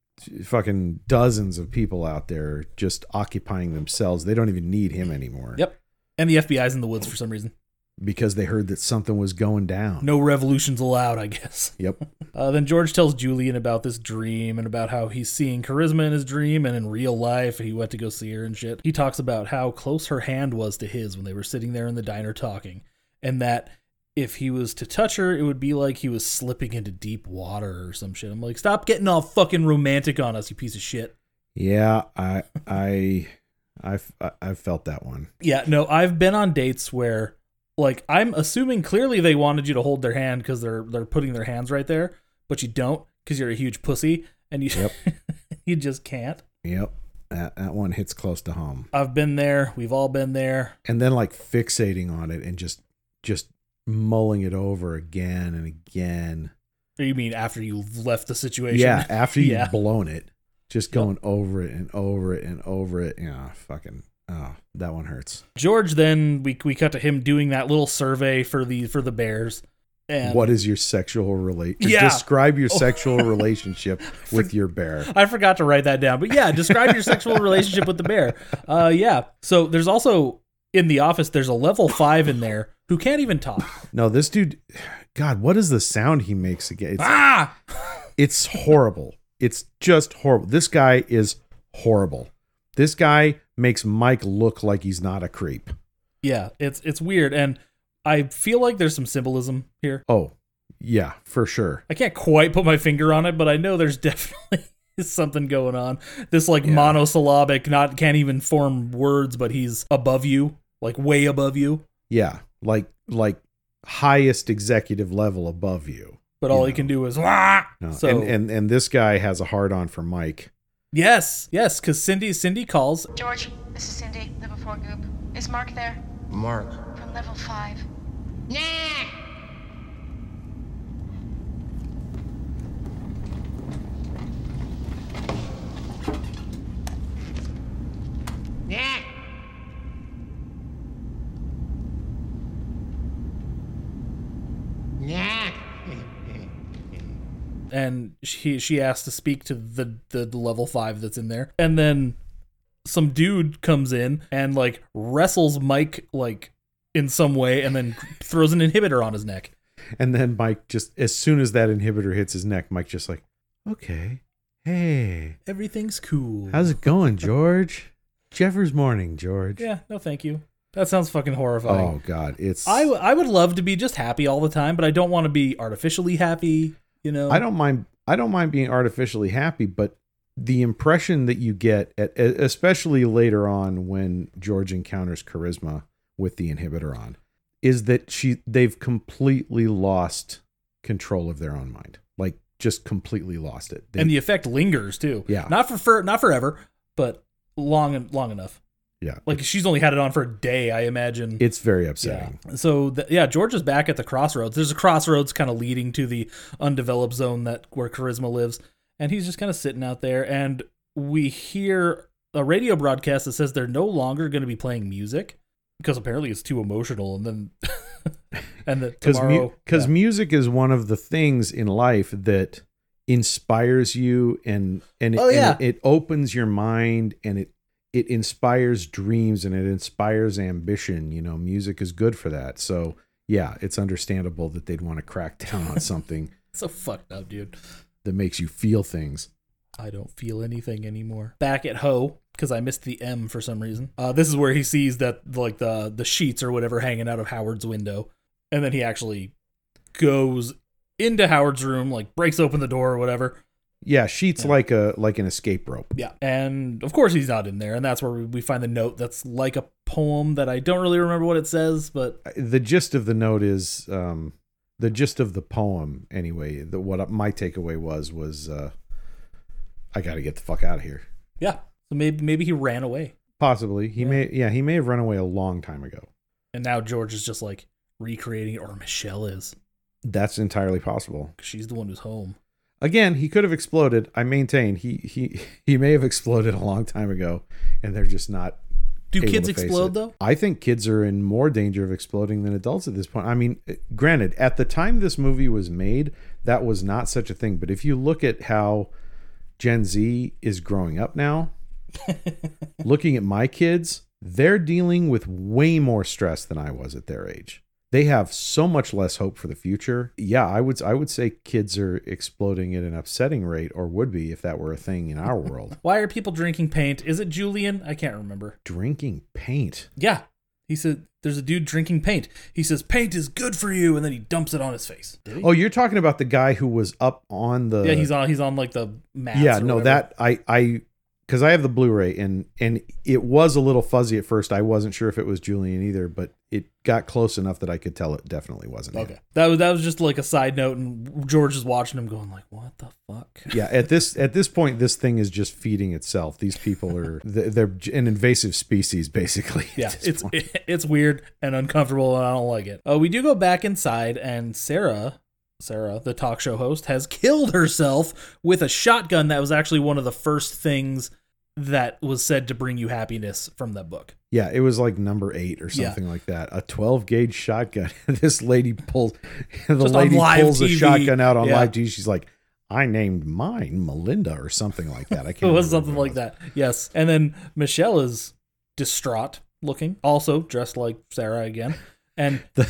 fucking dozens of people out there just occupying themselves. They don't even need him anymore. Yep. And the FBI's in the woods for some reason. Because they heard that something was going down. No revolutions allowed, I guess. Yep. Uh, then George tells Julian about this dream and about how he's seeing charisma in his dream and in real life. He went to go see her and shit. He talks about how close her hand was to his when they were sitting there in the diner talking, and that if he was to touch her, it would be like he was slipping into deep water or some shit. I'm like, stop getting all fucking romantic on us, you piece of shit. Yeah, I I I've I've felt that one. Yeah, no, I've been on dates where like I'm assuming clearly they wanted you to hold their hand because they're they're putting their hands right there, but you don't because you're a huge pussy and you Yep. you just can't. Yep. That that one hits close to home. I've been there. We've all been there. And then like fixating on it and just just mulling it over again and again. You mean after you've left the situation? Yeah, after you've Yeah. blown it, just going over it and over it and over it. Yeah, fucking. Oh, that one hurts. George then we we cut to him doing that little survey for the for the Bears. And what is your sexual relate? Yeah. Describe your sexual relationship with your bear. I forgot to write that down. But yeah, describe your sexual relationship with the bear. Uh yeah. So there's also in the office there's a level 5 in there who can't even talk. No, this dude. God, what is the sound he makes again? It's, Ah! it's horrible. It's just horrible. This guy is horrible. This guy makes Mike look like he's not a creep. Yeah, it's it's weird and I feel like there's some symbolism here. Oh, yeah, for sure. I can't quite put my finger on it, but I know there's definitely something going on. This like Yeah. monosyllabic, not can't even form words, but he's above you, like way above you. Yeah, like like highest executive level above you. But all You he know. can do is Wah! No. So and, and and this guy has a hard on for Mike. yes, yes, because Cindy Cindy calls. George, this is Cindy, level 4 goop. Is Mark there? Mark. From level 5. And she she asks to speak to the, the level five that's in there, and then some dude comes in and like wrestles Mike like in some way, and then throws an inhibitor on his neck. And then Mike just as soon as that inhibitor hits his neck, Mike just like, okay, hey, Everything's cool. how's it going, George? Jeffers morning, George. yeah, no, thank you. That sounds fucking horrifying. Oh God, it's I, w- I would love to be just happy all the time, but I don't want to be artificially happy. You know, I don't mind I don't mind being artificially happy, but the impression that you get, at, especially later on when George encounters charisma with the inhibitor on, is that she they've completely lost control of their own mind, like just completely lost it. They- and the effect lingers too. Yeah. Not for, for not forever, but long and long enough. Yeah, Like she's only had it on for a day, I imagine. it's very yeah. upsetting. So th- yeah, George is back at the crossroads. There's a crossroads kind of leading to the undeveloped zone that where Charisma lives, and he's just kind of sitting out there. And we hear a radio broadcast that says they're no longer going to be playing music because apparently it's too emotional. And then and the because tomorrow because yeah. music is one of the things in life that inspires you and and, oh, it, Oh, yeah. and it opens your mind and it it inspires dreams and it inspires ambition you know music is good for that so yeah it's understandable that they'd want to crack down on something so fucked up, dude. that makes you feel things I don't feel anything anymore. Back at Ho, because I missed the M for some reason. Uh, this is where he sees that like the the sheets or whatever hanging out of Howard's window, and then he actually goes into Howard's room, like breaks open the door or whatever. Yeah sheets Yeah. like a like an escape rope. Yeah, and of course he's not in there, and that's where we, find the note that's like a poem that I don't really remember what it says, but the gist of the note is um the gist of the poem anyway the what my takeaway was was uh i got to get the fuck out of here. Yeah, so maybe maybe he ran away, possibly. He Yeah. may yeah he may have run away a long time ago. And now George is just like recreating or Michelle is, that's entirely possible. She's the one who's home. Again he could have exploded i maintain he he he may have exploded a long time ago and they're just not Do kids explode though? I think kids are in more danger of exploding than adults at this point. I mean, eh, granted, at the time this movie was made, that was not such a thing. But if you look at how Gen Z is growing up now, looking at my kids, they're dealing with way more stress than I was at their age. They have so much less hope for the future. Yeah, I would I would say kids are exploding at an upsetting rate, or would be if that were a thing in our world. Why are people drinking paint? Is it Julian? I can't remember. Drinking paint. Yeah. He said there's a dude drinking paint. He says paint is good for you and then he dumps it on his face. Did he? Oh, you're talking about the guy who was up on the yeah, he's on he's on like the mats. yeah or no whatever. that i i because i have the blu-ray and and it was a little fuzzy at first i wasn't sure if it was julian either but it got close enough that i could tell it definitely wasn't him. Okay. That was that was just like a side note and George is watching him going like, What the fuck? yeah at this at this point this thing is just feeding itself these people are they're an invasive species basically Yeah, it's point. it's weird and uncomfortable and I don't like it. Uh, we do go back inside and Sarah Sarah, the talk show host, has killed herself with a shotgun that was actually one of the first things that was said to bring you happiness from that book. yeah it was like number eight or Yeah. something like that a 12 gauge shotgun this lady pulls the Just lady pulls a shotgun out on Yeah. live TV. she's like i named mine melinda or something like that i can't It was something like that. Yes. And then Michelle is distraught looking, also dressed like Sarah again, and the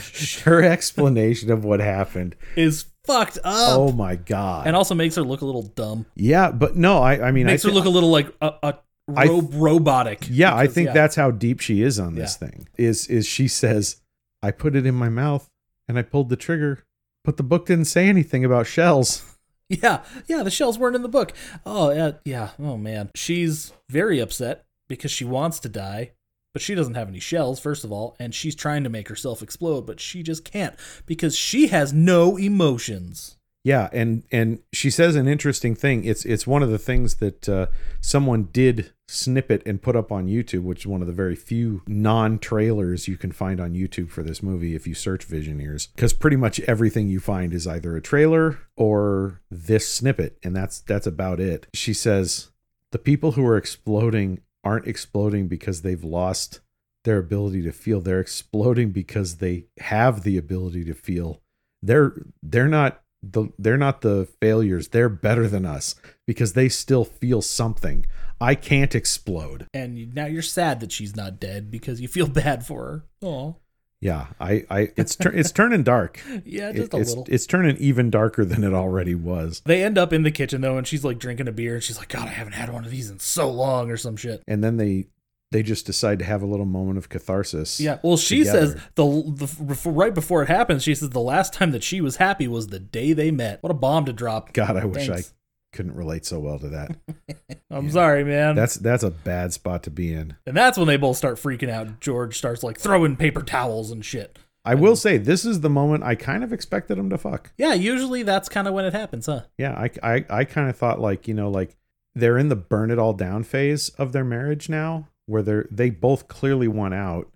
her explanation of what happened. is fucked up. Oh my god! and also makes her look a little dumb. yeah, but no, I I mean, Makes I her look a little like a, a I- ro- robotic. yeah, I think yeah. that's how deep she is on this thing. Is is she says, I put it in my mouth and I pulled the trigger, but the book didn't say anything about shells. Yeah, yeah, the shells weren't in the book. Oh, yeah, yeah. Oh man, she's very upset because she wants to die, but she doesn't have any shells. First of all, and she's trying to make herself explode, but she just can't because she has no emotions. Yeah, and and she says an interesting thing. It's it's one of the things that uh, someone did snip it and put up on YouTube, which is one of the very few non-trailers you can find on YouTube for this movie if you search Visioneers, because pretty much everything you find is either a trailer or this snippet, and that's that's about it. She says the people who are exploding aren't exploding because they've lost their ability to feel. They're exploding because they have the ability to feel. They're they're not the they're not the failures. They're better than us because they still feel something. I can't explode. And now you're sad that she's not dead because you feel bad for her. Oh, Yeah, I I it's tur- it's turning dark. yeah, It- just a it's little. it's turning even darker than it already was. They end up in the kitchen though, and she's like drinking a beer, and she's like, "God, I haven't had one of these in so long," or some shit. And then they they just decide to have a little moment of catharsis. Yeah. Well, she says the, the right before it happens, she says the last time that she was happy was the day they met. What a bomb to drop. God, I wish Thanks. I couldn't relate so well to that. I'm Yeah. sorry, man. That's that's a bad spot to be in. and that's when they both start freaking out. George starts like throwing paper towels and shit. I will say this is the moment I kind of expected him to fuck. Yeah, usually that's kind of when it happens, huh? Yeah, I I, I kind of thought like you know like they're in the burn it all down phase of their marriage now, where they're they both clearly want out,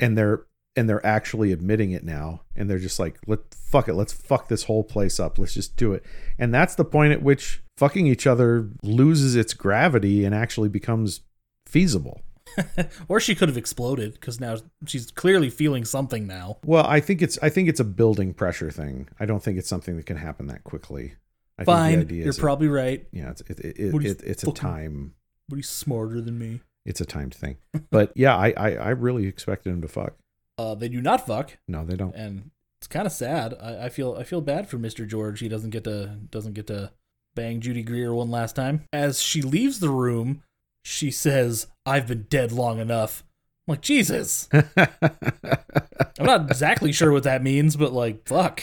and they're and they're actually admitting it now, and they're just like let fuck it, let's fuck this whole place up, let's just do it, and that's the point at which fucking each other loses its gravity and actually becomes feasible. Or she could have exploded because now she's clearly feeling something now. Well, I think it's I think it's a building pressure thing. I don't think it's something that can happen that quickly. I Fine, think you're probably right. yeah, it's it, it, you it, it's a time But he's smarter than me. it's a timed thing. But yeah, I, I I really expected him to fuck. Uh, they do not fuck, No, they don't. and it's kind of sad. I, I feel I feel bad for Mr. George. He doesn't get to doesn't get to bang Judy Greer one last time. As she leaves the room, she says, "I've been dead long enough." I'm like Jesus. I'm not exactly sure what that means, but like, fuck.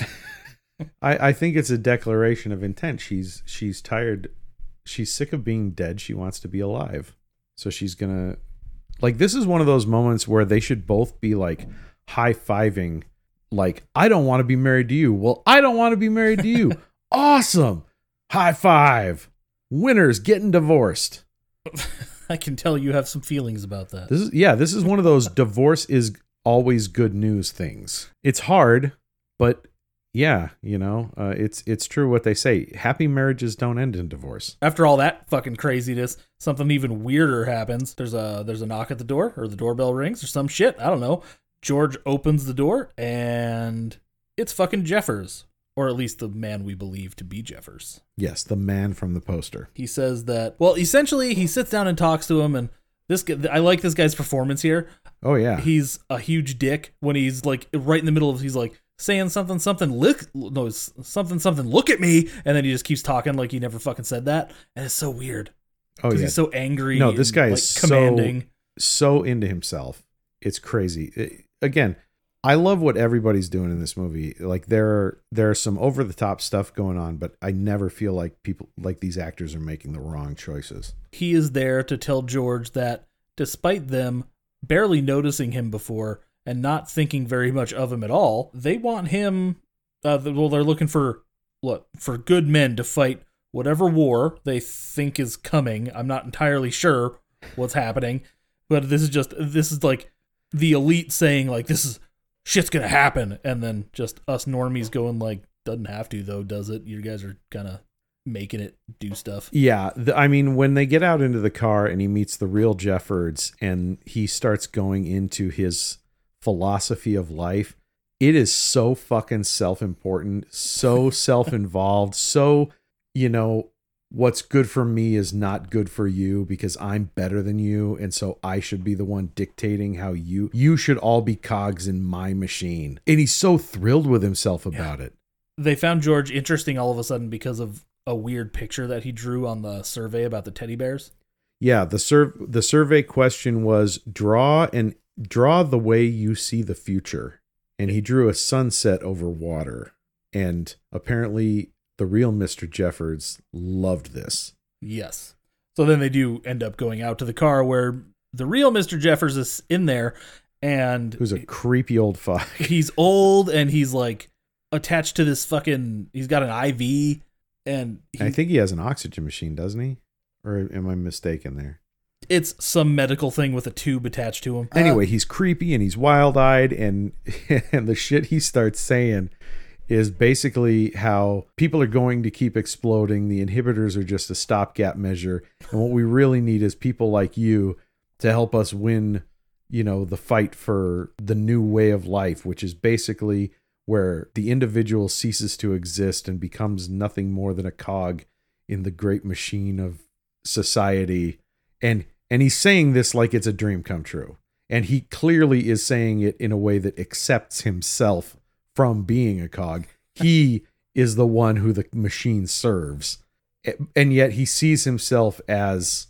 I I think it's a declaration of intent. She's she's tired. She's sick of being dead. She wants to be alive. So she's gonna like this is one of those moments where they should both be like high fiving. Like I don't want to be married to you. Well, I don't want to be married to you. awesome. High five. Winners getting divorced. I can tell you have some feelings about that. This is yeah, this is one of those divorce is always good news things. It's hard, but yeah, you know, uh, it's it's true what they say. Happy marriages don't end in divorce. After all that fucking craziness, something even weirder happens. There's a there's a knock at the door, or the doorbell rings, or some shit. I don't know. George opens the door, and it's fucking Jeffords, or at least the man we believe to be Jeffords. Yes, the man from the poster. He says that. Well, essentially, he sits down and talks to him, and this. guy- I like this guy's performance here. Oh yeah, He's a huge dick when he's like right in the middle of. He's like saying something, something. Look, no, something, something. Look at me, and then he just keeps talking like he never fucking said that, and it's so weird oh because yeah, he's so angry. No, this and, guy like, is so- commanding. so into himself. It's crazy. It- again, I love what everybody's doing in this movie. Like there are there are some over the top stuff going on, but I never feel like people like these actors are making the wrong choices. he is there to tell George that despite them barely noticing him before and not thinking very much of him at all, they want him. Uh, well, they're looking for what for good men to fight whatever war they think is coming. I'm not entirely sure what's happening, but this is just this is like the elite saying like this is shit's gonna happen, and then just us normies going like doesn't have to though, does it? You guys are kind of making it do stuff. Yeah, the, I mean, when they get out into the car and he meets the real Jeffords and he starts going into his philosophy of life, it is so fucking self important, so self involved, so, you know, what's good for me is not good for you because I'm better than you. And so I should be the one dictating how you, you should all be cogs in my machine. And he's so thrilled with himself about it. they found George interesting all of a sudden because of a weird picture that he drew on the survey about the teddy bears. Yeah, the sur- the survey question was draw and draw the way you see the future. And he drew a sunset over water. And apparently the real Mr. Jeffords loved this. Yes. So then they do end up going out to the car where the real Mr. Jeffords is in there and Who's a creepy old fuck. he's old and he's like attached to this fucking he's got an IV and he, I think he has an oxygen machine, doesn't he? Or am I mistaken there? it's some medical thing with a tube attached to him. Anyway, he's creepy and he's wild-eyed and and the shit he starts saying is basically how people are going to keep exploding. The inhibitors are just a stopgap measure. And what we really need is people like you to help us win, you know, the fight for the new way of life, which is basically where the individual ceases to exist and becomes nothing more than a cog in the great machine of society. And and he's saying this like it's a dream come true. And he clearly is saying it in a way that accepts himself from being a cog. He is the one who the machine serves. And yet he sees himself as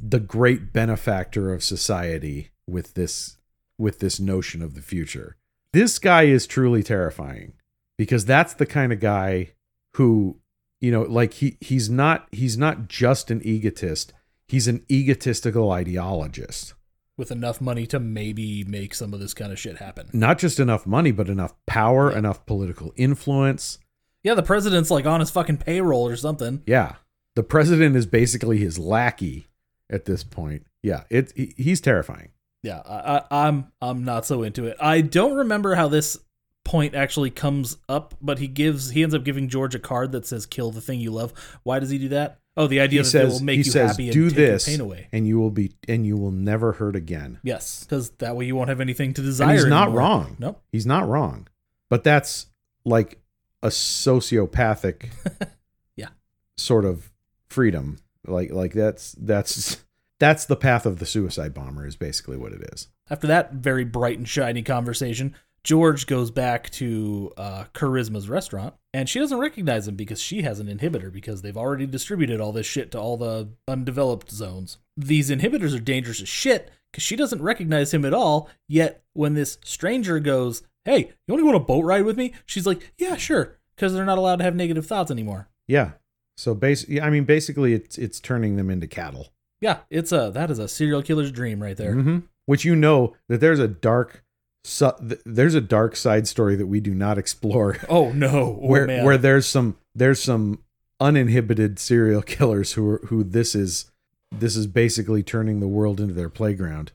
the great benefactor of society with this with this notion of the future. This guy is truly terrifying because that's the kind of guy who you know, like he he's not he's not just an egotist. He's an egotistical ideologist. With enough money to maybe make some of this kind of shit happen. Not just enough money, but enough power, enough political influence. Yeah, the president's like on his fucking payroll or something. Yeah. The president is basically his lackey at this point. Yeah, it he- he's terrifying. Yeah, I, I, I'm I'm not so into it. I don't remember how this point actually comes up, but he gives he ends up giving George a card that says "Kill the thing you love." Why does he do that? Oh, the idea He that it says will make he you says happy and do take this pain away. and you will be and you will never hurt again. Yes, because that way you won't have anything to desire. And he's not anymore. wrong. Nope. He's not wrong. But that's like a sociopathic Yeah. sort of freedom. Like like that's that's that's the path of the suicide bomber is basically what it is. After that very bright and shiny conversation, George goes back to uh, Charisma's restaurant, and she doesn't recognize him because she has an inhibitor because they've already distributed all this shit to all the undeveloped zones. These inhibitors are dangerous as shit because she doesn't recognize him at all. Yet when this stranger goes, "Hey, you want to go on a boat ride with me?" She's like, "Yeah, sure," because they're not allowed to have negative thoughts anymore. Yeah. So basically I mean basically it's it's turning them into cattle. Yeah, it's a that is a serial killer's dream right there. Mhm. Which you know that there's a dark su- th- there's a dark side story that we do not explore Oh no, oh, where man. where there's some there's some uninhibited serial killers who are, who this is this is basically turning the world into their playground.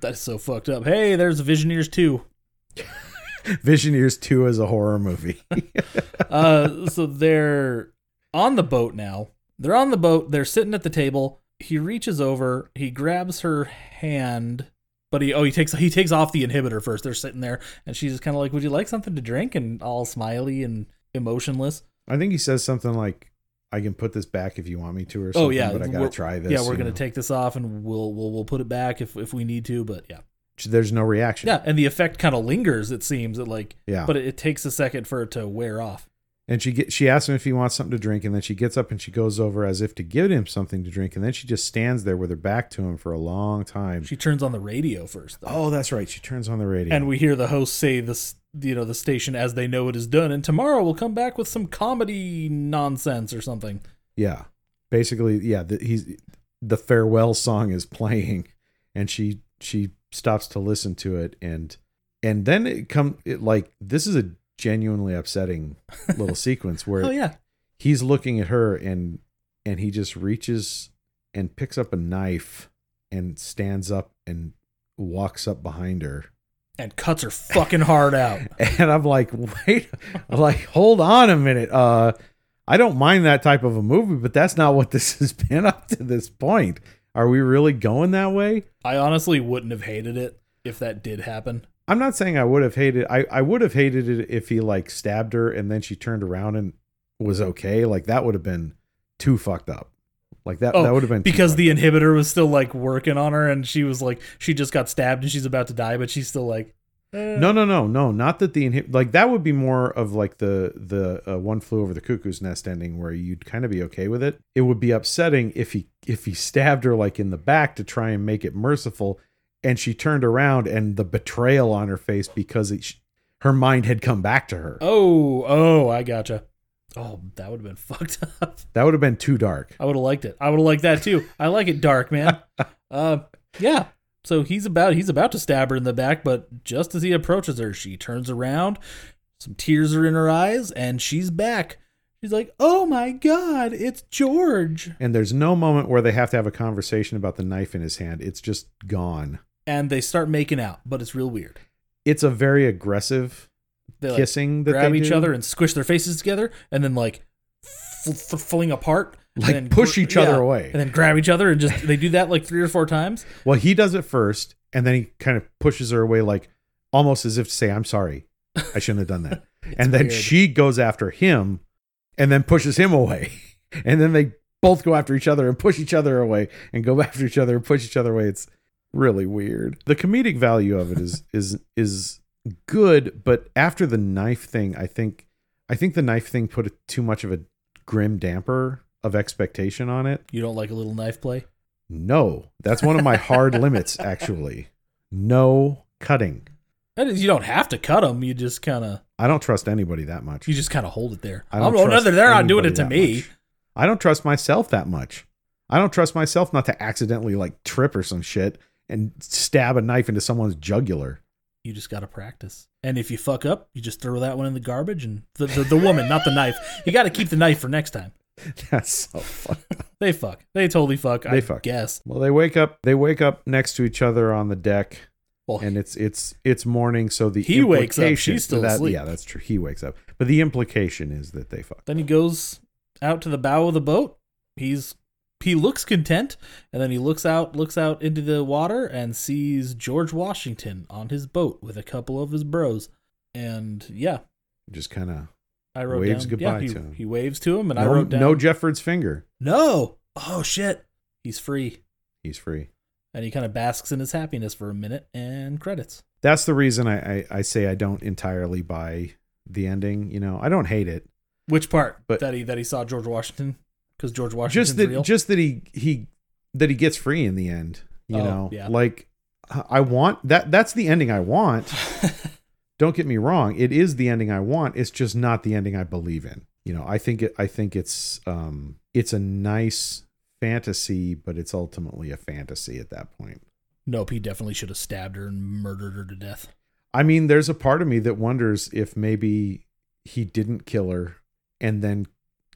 that's so fucked up. Hey, there's Visioneers too. Visioneers 2 is a horror movie. uh, so they're on the boat now. They're on the boat. They're sitting at the table. He reaches over. He grabs her hand, but he oh he takes he takes off the inhibitor first. They're sitting there, and she's just kind of like, "Would you like something to drink?" And all smiley and emotionless. I think he says something like I can put this back if you want me to or oh, something, oh yeah, but I got to we're- try this. Yeah, we're gonna know. take this off, and we'll we'll we'll put it back if if we need to. But yeah, There's no reaction. yeah, and the effect kind of lingers. It seems it like, Yeah. but it, it takes a second for it to wear off. And she get, she asks him if he wants something to drink, and then she gets up and she goes over as if to give him something to drink, and then she just stands there with her back to him for a long time. She turns on the radio first, though. oh, that's right. She turns on the radio. and we hear the host say this you know the station as they know it is done and tomorrow we'll come back with some comedy nonsense or something yeah, basically, yeah. The, he's the farewell song is playing, and she she stops to listen to it, and and then it come it like this is a genuinely upsetting little sequence where oh yeah. he's looking at her and and he just reaches and picks up a knife and stands up and walks up behind her. And cuts her fucking heart out. And i'm like wait i'm like hold on a minute. Uh i don't mind that type of a movie but that's not what this has been up to this point. Are we really going that way? I honestly wouldn't have hated it if that did happen i'm not saying i would have hated i i would have hated it if he like stabbed her and then she turned around and was okay like that would have been too fucked up like that Oh, that would have been because the inhibitor was still like working on her and she was like she just got stabbed and she's about to die but she's still like eh. No, no, no, no. Not that the inhib- like that would be more of like the the uh, one flew over the cuckoo's nest ending where you'd kind of be okay with it. It would be upsetting if he if he stabbed her like in the back to try and make it merciful, and she turned around and the betrayal on her face because it, her mind had come back to her. oh oh i gotcha oh that would have been fucked up That would have been too dark. I would have liked it. I would have liked that too. I like it dark, man. uh, yeah. So he's about he's about to stab her in the back, but just as he approaches her, she turns around. Some tears are in her eyes, and she's back. She's like, "Oh my god, it's George!" And there's no moment where they have to have a conversation about the knife in his hand. It's just gone. And they start making out, but it's real weird. It's a very aggressive They like, kissing that grab they each do. other and squish their faces together, and then like f- f- fling apart, and Like, then push each other away. and then grab each other, and just they do that like three or four times. Well, he does it first, and then he kind of pushes her away, like almost as if to say, "I'm sorry, I shouldn't have done that." and then weird. she goes after him, and then pushes him away, and then they both go after each other and push each other away, and go after each other and push each other away. It's really weird. The comedic value of it is is is good, but after the knife thing, I think I think the knife thing put too much of a grim damper of expectation on it. You don't like a little knife play? No, that's one of my hard limits, actually. No cutting. That is, you don't have to cut them. You just kind of I don't trust anybody that much. you just kind of hold it there. I don't oh, no, they're not doing it to me. much. I don't trust myself that much. I don't trust myself not to accidentally like trip or some shit and stab a knife into someone's jugular. You just got to practice. And if you fuck up, you just throw that one in the garbage and the the, the woman, not the knife. You got to keep the knife for next time. That's so fun. They fuck. They totally fuck. They I fuck. guess. Well, they wake up. They wake up next to each other on the deck, Well, and it's it's it's morning. So the He wakes up, she's still that, asleep. Yeah, that's true. He wakes up, but the implication is that they fuck. Then he goes out to the bow of the boat. He's he looks content, and then he looks out looks out into the water and sees George Washington on his boat with a couple of his bros. And yeah, Just kind of I wrote Waves down, goodbye yeah, he, to him. He waves to him, and I no, wrote down no Jefford's finger. no. Oh shit, he's free, He's free. and he kind of basks in his happiness for a minute and credits. That's the reason I, I I say I don't entirely buy the ending. You know, I don't hate it. Which part? But- that he that he saw George Washington because George Washington's just that real. just that he he that he gets free in the end you Oh, know yeah. like i want that that's the ending i want don't get me wrong it is the ending i want it's just not the ending i believe in you know i think it i think it's um it's a nice fantasy but it's ultimately a fantasy at that point nope, he definitely should have stabbed her and murdered her to death. i mean there's a part of me that wonders if maybe he didn't kill her and then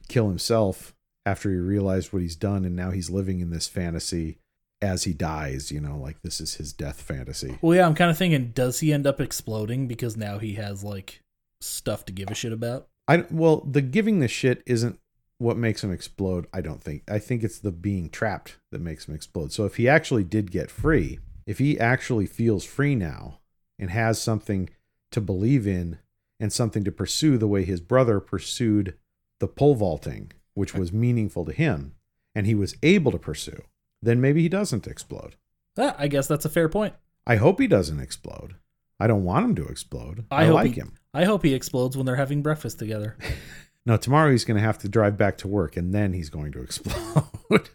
kill himself after he realized what he's done and now he's living in this fantasy as he dies you know like this is his death fantasy. Well, yeah, I'm kind of thinking, does he end up exploding because now he has like stuff to give a shit about? i well the giving the shit isn't what makes him explode i don't think. I think it's the being trapped that makes him explode. So if he actually did get free if he actually feels free now and has something to believe in and something to pursue the way his brother pursued the pole vaulting which was meaningful to him and he was able to pursue then maybe he doesn't explode Ah, I guess that's a fair point. i hope he doesn't explode i don't want him to explode I i, hope like he- him I hope he explodes when they're having breakfast together. No, tomorrow he's going to have to drive back to work and then he's going to explode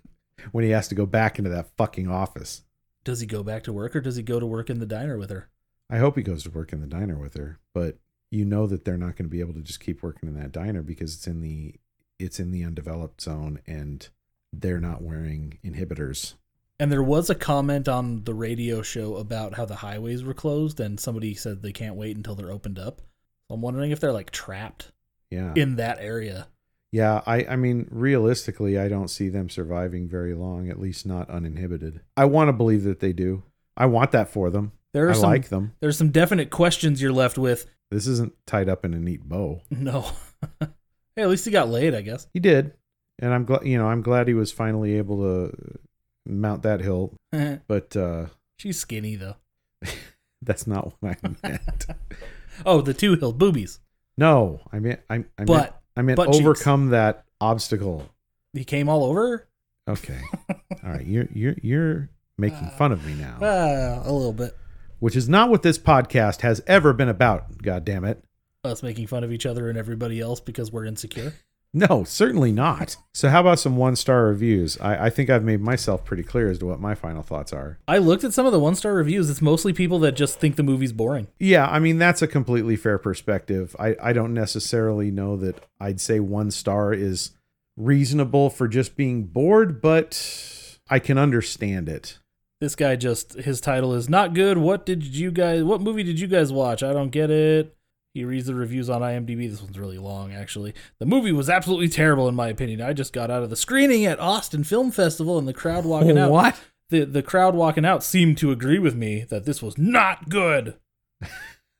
when he has to go back into that fucking office. Does he go back to work or does he go to work in the diner with her? I hope he goes to work in the diner with her, but you know that they're not going to be able to just keep working in that diner because it's in the it's in the undeveloped zone and they're not wearing inhibitors. And there was a comment on the radio show about how the highways were closed, and somebody said they can't wait until they're opened up. I'm wondering if they're like trapped Yeah. in that area. Yeah, I, I mean, realistically, I don't see them surviving very long, at least not uninhibited. I want to believe that they do. I want that for them. There are I some like them. there's some definite questions you're left with. This isn't tied up in a neat bow. No. hey, at least he got laid, I guess. He did, and I'm glad. You know, I'm glad he was finally able to mount that hill. But uh, She's skinny though. that's not what I meant. Oh, the two hill boobies. no, I meant I, I meant But I meant butt cheeks. overcome that obstacle. he came all over? Okay, all right. You're you're you're making fun of me now, Ah, a little bit. which is not what this podcast has ever been about. God damn it. Us making fun of each other and everybody else because we're insecure. No, certainly not. So, how about some one star reviews? I, I think I've made myself pretty clear as to what my final thoughts are. I looked at some of the one star reviews. It's mostly people that just think the movie's boring. Yeah, I mean, that's a completely fair perspective. I, I don't necessarily know that I'd say one star is reasonable for just being bored, but I can understand it. This guy just his title is not good. What did you guys what movie did you guys watch? I don't get it. He reads the reviews on IMDb. This one's really long actually. The movie was absolutely terrible in my opinion. I just got out of the screening at Austin Film Festival and the crowd walking out What? the the crowd walking out seemed to agree with me that this was not good.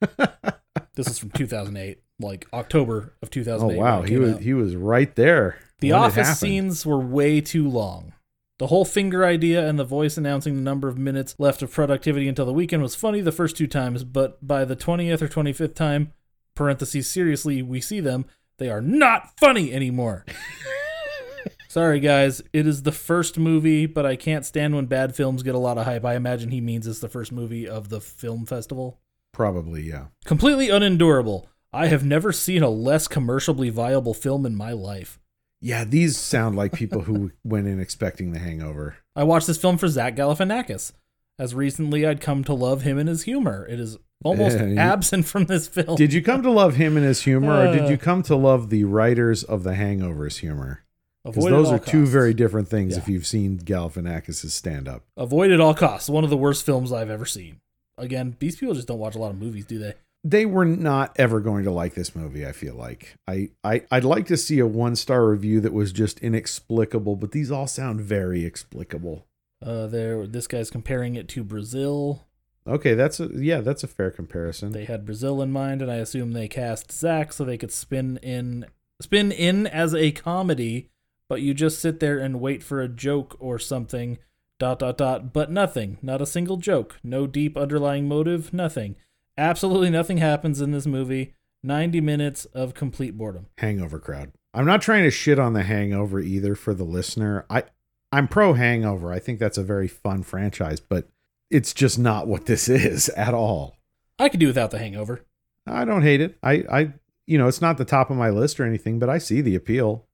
this is from 2008, like October of 2008. Oh wow, he was out. he was right there. The office scenes were way too long. The whole finger idea and the voice announcing the number of minutes left of productivity until the weekend was funny the first two times, but by the 20th or 25th time, parentheses seriously, we see them, they are not funny anymore. Sorry guys, it is the first movie, but I can't stand when bad films get a lot of hype. I imagine he means it's the first movie of the film festival. Probably, yeah. Completely unendurable. I have never seen a less commercially viable film in my life. Yeah, these sound like people who went in expecting the hangover. I watched this film for Zach Galifianakis. As recently, I'd come to love him and his humor. It is almost Yeah, you- absent from this film. Did you come to love him and his humor, or did Uh. you come to love the writers of The Hangover's humor? Because those are two very different things Yeah. if you've seen Galifianakis' stand up. Avoid at all costs. One of the worst films I've ever seen. Again, these people just don't watch a lot of movies, do they? They were not ever going to like this movie, I feel like. I, I, I'd like to see a one star review that was just inexplicable, but these all sound very explicable. Uh, there, this guy's comparing it to Brazil. Okay, that's a yeah, that's a fair comparison. They had Brazil in mind, and I assume they cast Zach so they could spin in, spin in as a comedy. But you just sit there and wait for a joke or something. Dot dot dot. But nothing. Not a single joke. No deep underlying motive. Nothing. Absolutely nothing happens in this movie. Ninety minutes of complete boredom. hangover crowd. I'm not trying to shit on the hangover either for the listener. I I'm pro hangover. I think that's a very fun franchise, but it's just not what this is at all. I could do without the Hangover. I don't hate it. I I you know, it's not the top of my list or anything, but I see the appeal.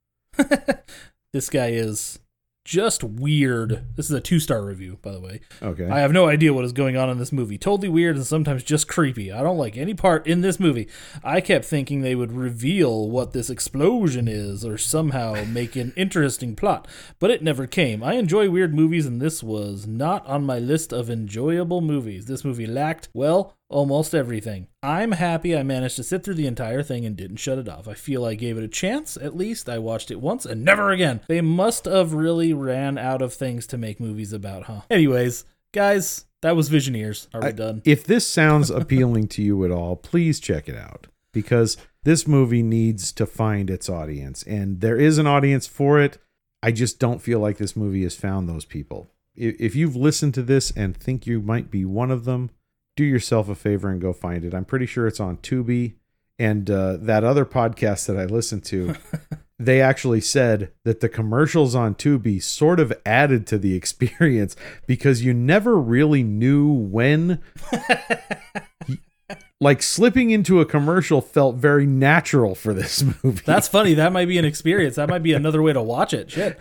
this guy is just weird. This is a two star review, by the way. Okay. I have no idea what is going on in this movie. Totally weird and sometimes just creepy. I don't like any part in this movie. I kept thinking they would reveal what this explosion is or somehow make an interesting plot, but it never came. I enjoy weird movies and this was not on my list of enjoyable movies. This movie lacked, well, almost everything. I'm happy I managed to sit through the entire thing and didn't shut it off. I feel I gave it a chance, at least. I watched it once and never again. They must have really ran out of things to make movies about, huh? Anyways, guys, that was Visioneers. Are we I- done? if this sounds appealing to you at all, please check it out because this movie needs to find its audience and there is an audience for it. I just don't feel like this movie has found those people. If you've listened to this and think you might be one of them, do yourself a favor and go find it. I'm pretty sure it's on Tubi and uh, that other podcast that I listened to. they actually said that the commercials on Tubi sort of added to the experience because you never really knew when like slipping into a commercial felt very natural for this movie. That's funny. That might be an experience. That might be another way to watch it. Shit.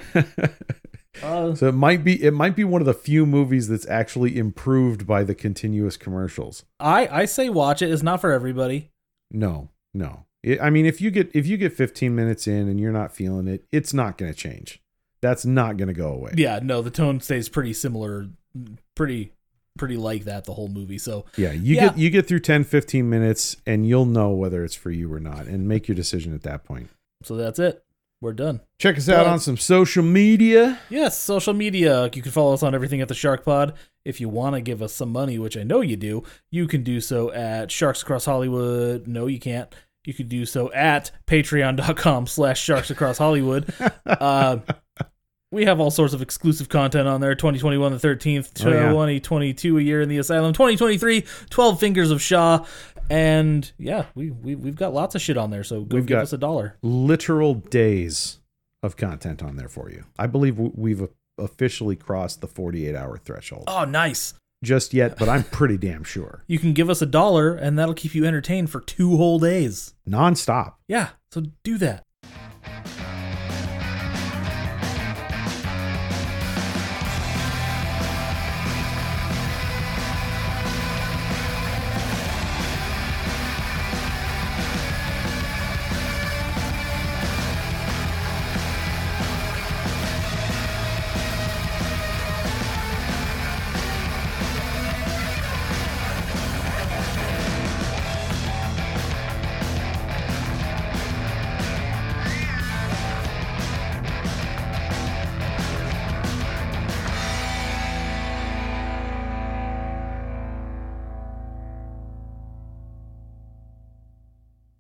Uh, so it might be it might be one of the few movies that's actually improved by the continuous commercials. I I say watch it. It's not for everybody. No, no. It, I mean, if you get if you get 15 minutes in and you're not feeling it, it's not going to change. That's not going to go away. Yeah, no, the tone stays pretty similar, pretty pretty like that the whole movie. So Yeah, you Yeah. get you get through 10 15 minutes and you'll know whether it's for you or not and make your decision at that point. so that's it. We're done. Check us out But- on some social media. Yes, social media. You can follow us on everything at the Shark Pod. If you want to give us some money, which I know you do, you can do so at Sharks Across Hollywood. No, you can't. You can do so at patreon.com slash sharks across Hollywood. Uh, we have all sorts of exclusive content on there 2021 the 13th, Oh, yeah. 2022 a year in the asylum, 2023 12 Fingers of Shaw. And yeah, we, we, we've got lots of shit on there. So go We've give got- us a dollar. literal days of content on there for you. I believe we've officially crossed the 48 hour threshold. Oh, nice. Just yet, but I'm pretty damn sure. You can give us a dollar and that'll keep you entertained for two whole days. Nonstop. Yeah, so do that.